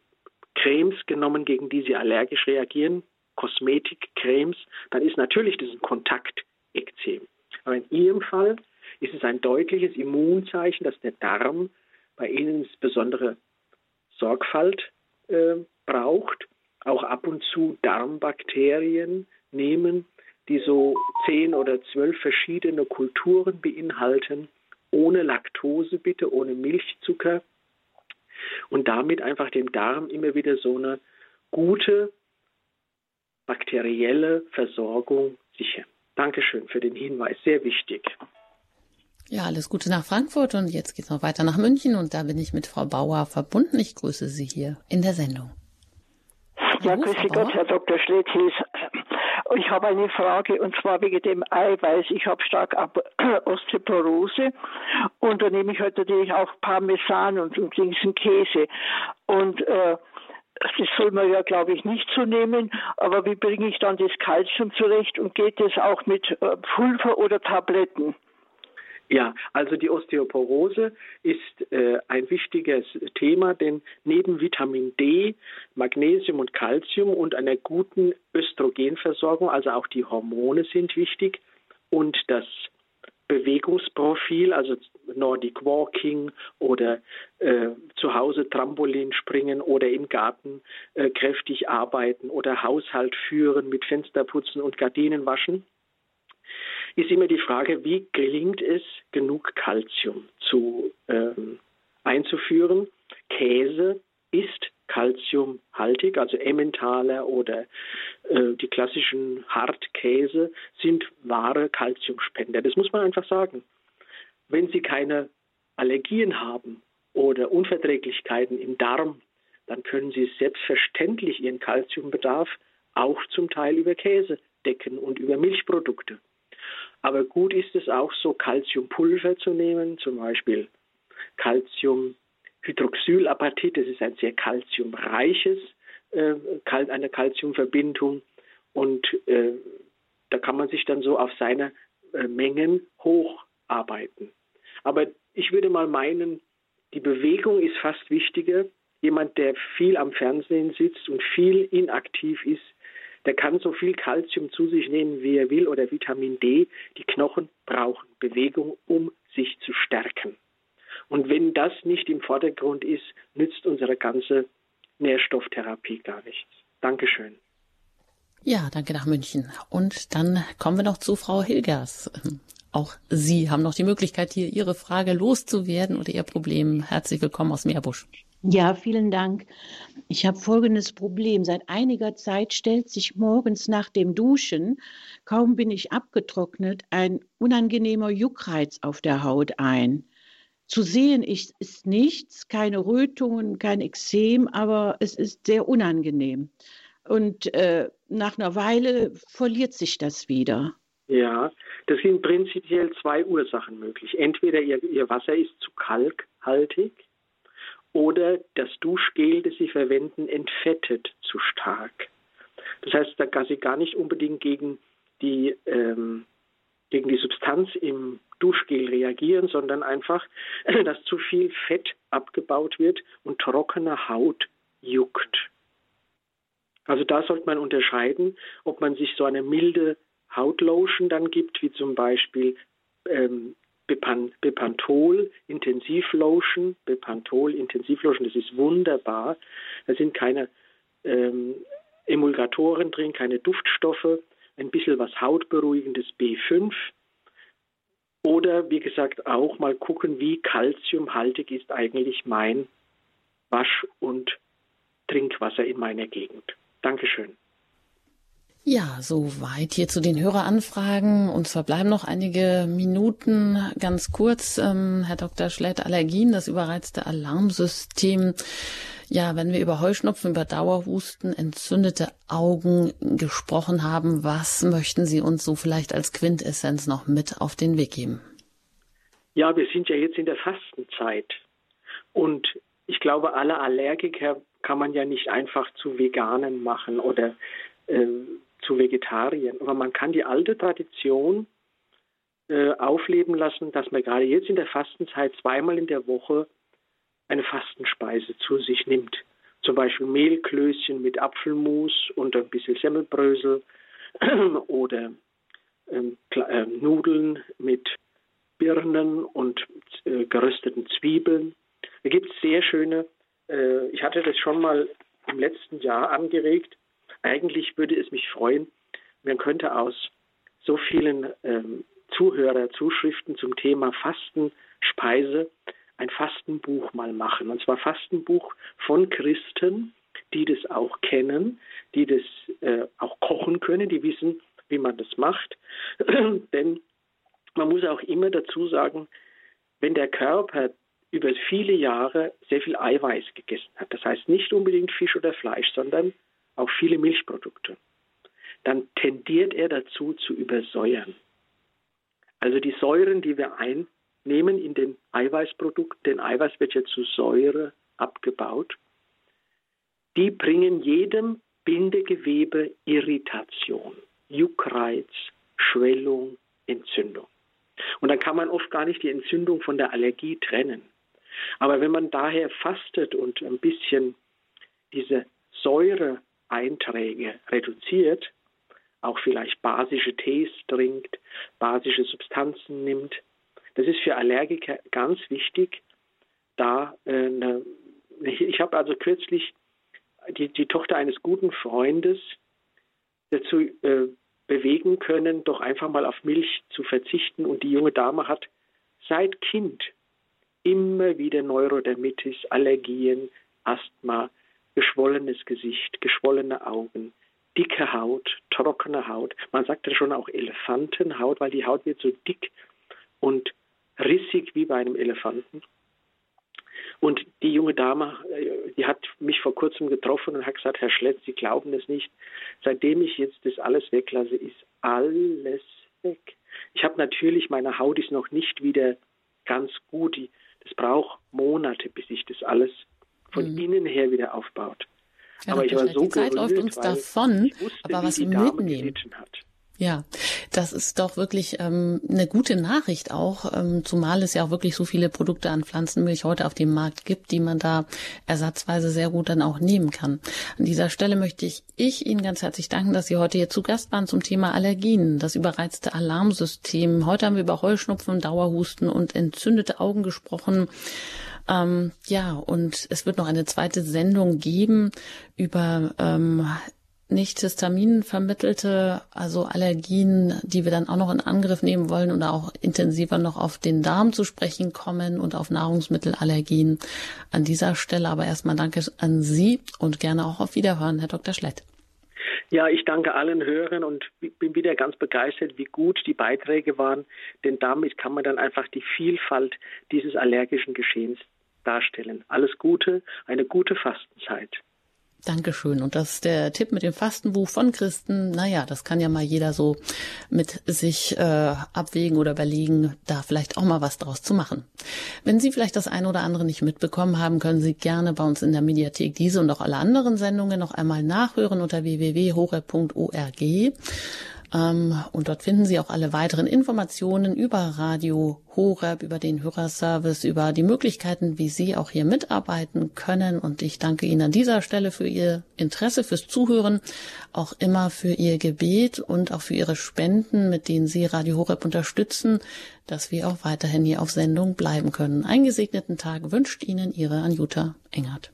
Cremes genommen, gegen die sie allergisch reagieren, Kosmetikcremes, dann ist natürlich das ein Kontaktekzem. Aber in Ihrem Fall ist es ein deutliches Immunzeichen, dass der Darm bei Ihnen besondere Sorgfalt äh, braucht, auch ab und zu Darmbakterien nehmen, die so zehn oder zwölf verschiedene Kulturen beinhalten, ohne Laktose bitte, ohne Milchzucker und damit einfach dem Darm immer wieder so eine gute bakterielle Versorgung sichern. Dankeschön für den Hinweis, sehr wichtig. Ja, alles Gute nach Frankfurt und jetzt geht's noch weiter nach München und da bin ich mit Frau Bauer verbunden. Ich grüße Sie hier in der Sendung. Ja, grüße Gott, Herr Dr. Schlettis. Ich habe eine Frage und zwar wegen dem Eiweiß. Ich habe stark Osteoporose und da nehme ich heute natürlich auch Parmesan und, und diesen Käse. Und äh, das soll man ja, glaube ich, nicht so nehmen. Aber wie bringe ich dann das Kalzium zurecht und geht das auch mit äh, Pulver oder Tabletten? Ja, also die Osteoporose ist äh, ein wichtiges Thema, denn neben Vitamin D, Magnesium und Calcium und einer guten Östrogenversorgung, also auch die Hormone sind wichtig und das Bewegungsprofil, also Nordic Walking oder äh, zu Hause Trampolin springen oder im Garten äh, kräftig arbeiten oder Haushalt führen mit Fensterputzen und Gardinen waschen ist immer die Frage, wie gelingt es, genug Kalzium zu ähm, einzuführen. Käse ist kalziumhaltig, also Emmentaler oder äh, die klassischen Hartkäse sind wahre Kalziumspender. Das muss man einfach sagen. Wenn Sie keine Allergien haben oder Unverträglichkeiten im Darm, dann können Sie selbstverständlich Ihren Kalziumbedarf auch zum Teil über Käse decken und über Milchprodukte. Aber gut ist es auch so, Calciumpulver zu nehmen, zum Beispiel Calciumhydroxylapatit, das ist ein sehr calciumreiches, äh, eine Calciumverbindung und äh, da kann man sich dann so auf seine äh, Mengen hocharbeiten. Aber ich würde mal meinen, die Bewegung ist fast wichtiger. Jemand, der viel am Fernsehen sitzt und viel inaktiv ist, der kann so viel Kalzium zu sich nehmen, wie er will, oder Vitamin D. Die Knochen brauchen Bewegung, um sich zu stärken. Und wenn das nicht im Vordergrund ist, nützt unsere ganze Nährstofftherapie gar nichts. Dankeschön. Ja, danke nach München. Und dann kommen wir noch zu Frau Hilgers. Auch Sie haben noch die Möglichkeit, hier Ihre Frage loszuwerden oder Ihr Problem. Herzlich willkommen aus Meerbusch. Ja, vielen Dank. Ich habe folgendes Problem. Seit einiger Zeit stellt sich morgens nach dem Duschen, kaum bin ich abgetrocknet, ein unangenehmer Juckreiz auf der Haut ein. Zu sehen ist, nichts, keine Rötungen, kein Ekzem, aber es ist sehr unangenehm. Und äh, nach einer Weile verliert sich das wieder. Ja, das sind prinzipiell zwei Ursachen möglich. Entweder ihr, ihr Wasser ist zu kalkhaltig oder das Duschgel, das Sie verwenden, entfettet zu stark. Das heißt, da kann Sie gar nicht unbedingt gegen die, ähm, gegen die Substanz im Duschgel reagieren, sondern einfach, dass zu viel Fett abgebaut wird und trockene Haut juckt. Also da sollte man unterscheiden, ob man sich so eine milde Hautlotion dann gibt, wie zum Beispiel ähm, Bepan Bepantol Intensivlotion, Bepantol Intensivlotion, das ist wunderbar. Da sind keine ähm, Emulgatoren drin, keine Duftstoffe, ein bisschen was Hautberuhigendes B5. Oder wie gesagt auch mal gucken, wie kalziumhaltig ist eigentlich mein Wasch- und Trinkwasser in meiner Gegend. Dankeschön. Ja, soweit hier zu den Höreranfragen. Uns verbleiben noch einige Minuten. Ganz kurz, ähm, Herr Dr. Schlett, Allergien, das überreizte Alarmsystem. Ja, wenn wir über Heuschnupfen, über Dauerhusten, entzündete Augen gesprochen haben, was möchten Sie uns so vielleicht als Quintessenz noch mit auf den Weg geben? Ja, wir sind ja jetzt in der Fastenzeit. Und ich glaube, alle Allergiker kann man ja nicht einfach zu Veganen machen oder äh, zu Vegetariern. Aber man kann die alte Tradition äh, aufleben lassen, dass man gerade jetzt in der Fastenzeit zweimal in der Woche eine Fastenspeise zu sich nimmt. Zum Beispiel Mehlklößchen mit Apfelmus und ein bisschen Semmelbrösel oder ähm, äh, Nudeln mit Birnen und äh, gerösteten Zwiebeln. Da gibt es sehr schöne, äh, ich hatte das schon mal im letzten Jahr angeregt, eigentlich würde es mich freuen, man könnte aus so vielen ähm, Zuhörerzuschriften zum Thema Fastenspeise ein Fastenbuch mal machen. Und zwar Fastenbuch von Christen, die das auch kennen, die das äh, auch kochen können, die wissen, wie man das macht. Denn man muss auch immer dazu sagen, wenn der Körper über viele Jahre sehr viel Eiweiß gegessen hat, das heißt nicht unbedingt Fisch oder Fleisch, sondern auch viele Milchprodukte, dann tendiert er dazu zu übersäuern. Also die Säuren, die wir einnehmen in den Eiweißprodukten, denn Eiweiß wird ja zu Säure abgebaut, die bringen jedem Bindegewebe Irritation, Juckreiz, Schwellung, Entzündung. Und dann kann man oft gar nicht die Entzündung von der Allergie trennen. Aber wenn man daher fastet und ein bisschen diese Säureeinträge reduziert, auch vielleicht basische Tees trinkt, basische Substanzen nimmt, das ist für Allergiker ganz wichtig, da äh, eine, ich habe also kürzlich die, die Tochter eines guten Freundes dazu äh, bewegen können, doch einfach mal auf Milch zu verzichten. Und die junge Dame hat seit Kind immer wieder Neurodermitis, Allergien, Asthma, geschwollenes Gesicht, geschwollene Augen, dicke Haut, trockene Haut. Man sagt ja schon auch Elefantenhaut, weil die Haut wird so dick und rissig wie bei einem Elefanten. Und die junge Dame, äh, die hat mich vor kurzem getroffen und hat gesagt, Herr Schlett, Sie glauben es nicht. Seitdem ich jetzt das alles weglasse, ist alles weg. Ich habe natürlich, meine Haut ist noch nicht wieder ganz gut. Das braucht Monate, bis sich das alles von mhm. innen her wieder aufbaut. Ja, aber ich war so die Zeit gerührt, läuft uns davon, wusste, aber was wir mitnehmen. Hat. Ja, das ist doch wirklich ähm, eine gute Nachricht auch, ähm, zumal es ja auch wirklich so viele Produkte an Pflanzenmilch heute auf dem Markt gibt, die man da ersatzweise sehr gut dann auch nehmen kann. An dieser Stelle möchte ich, ich Ihnen ganz herzlich danken, dass Sie heute hier zu Gast waren zum Thema Allergien, das überreizte Alarmsystem. Heute haben wir über Heuschnupfen, Dauerhusten und entzündete Augen gesprochen. Ähm, ja, und es wird noch eine zweite Sendung geben über ähm, nicht histaminvermittelte, also Allergien, die wir dann auch noch in Angriff nehmen wollen oder auch intensiver noch auf den Darm zu sprechen kommen und auf Nahrungsmittelallergien. An dieser Stelle aber erstmal danke an Sie und gerne auch auf Wiederhören, Herr Dr. Schlett. Ja, ich danke allen Hörern und bin wieder ganz begeistert, wie gut die Beiträge waren, denn damit kann man dann einfach die Vielfalt dieses allergischen Geschehens darstellen. Alles Gute, eine gute Fastenzeit. Dankeschön. Und das ist der Tipp mit dem Fastenbuch von Christen. Naja, das kann ja mal jeder so mit sich äh, abwägen oder überlegen, da vielleicht auch mal was draus zu machen. Wenn Sie vielleicht das eine oder andere nicht mitbekommen haben, können Sie gerne bei uns in der Mediathek diese und auch alle anderen Sendungen noch einmal nachhören unter www.hore.org. Ähm, und dort finden Sie auch alle weiteren Informationen über Radio Horeb, über den Hörerservice, über die Möglichkeiten, wie Sie auch hier mitarbeiten können. Und ich danke Ihnen an dieser Stelle für Ihr Interesse, fürs Zuhören, auch immer für Ihr Gebet und auch für Ihre Spenden, mit denen Sie Radio Horeb unterstützen, dass wir auch weiterhin hier auf Sendung bleiben können. Einen gesegneten Tag wünscht Ihnen Ihre Anjuta Engert.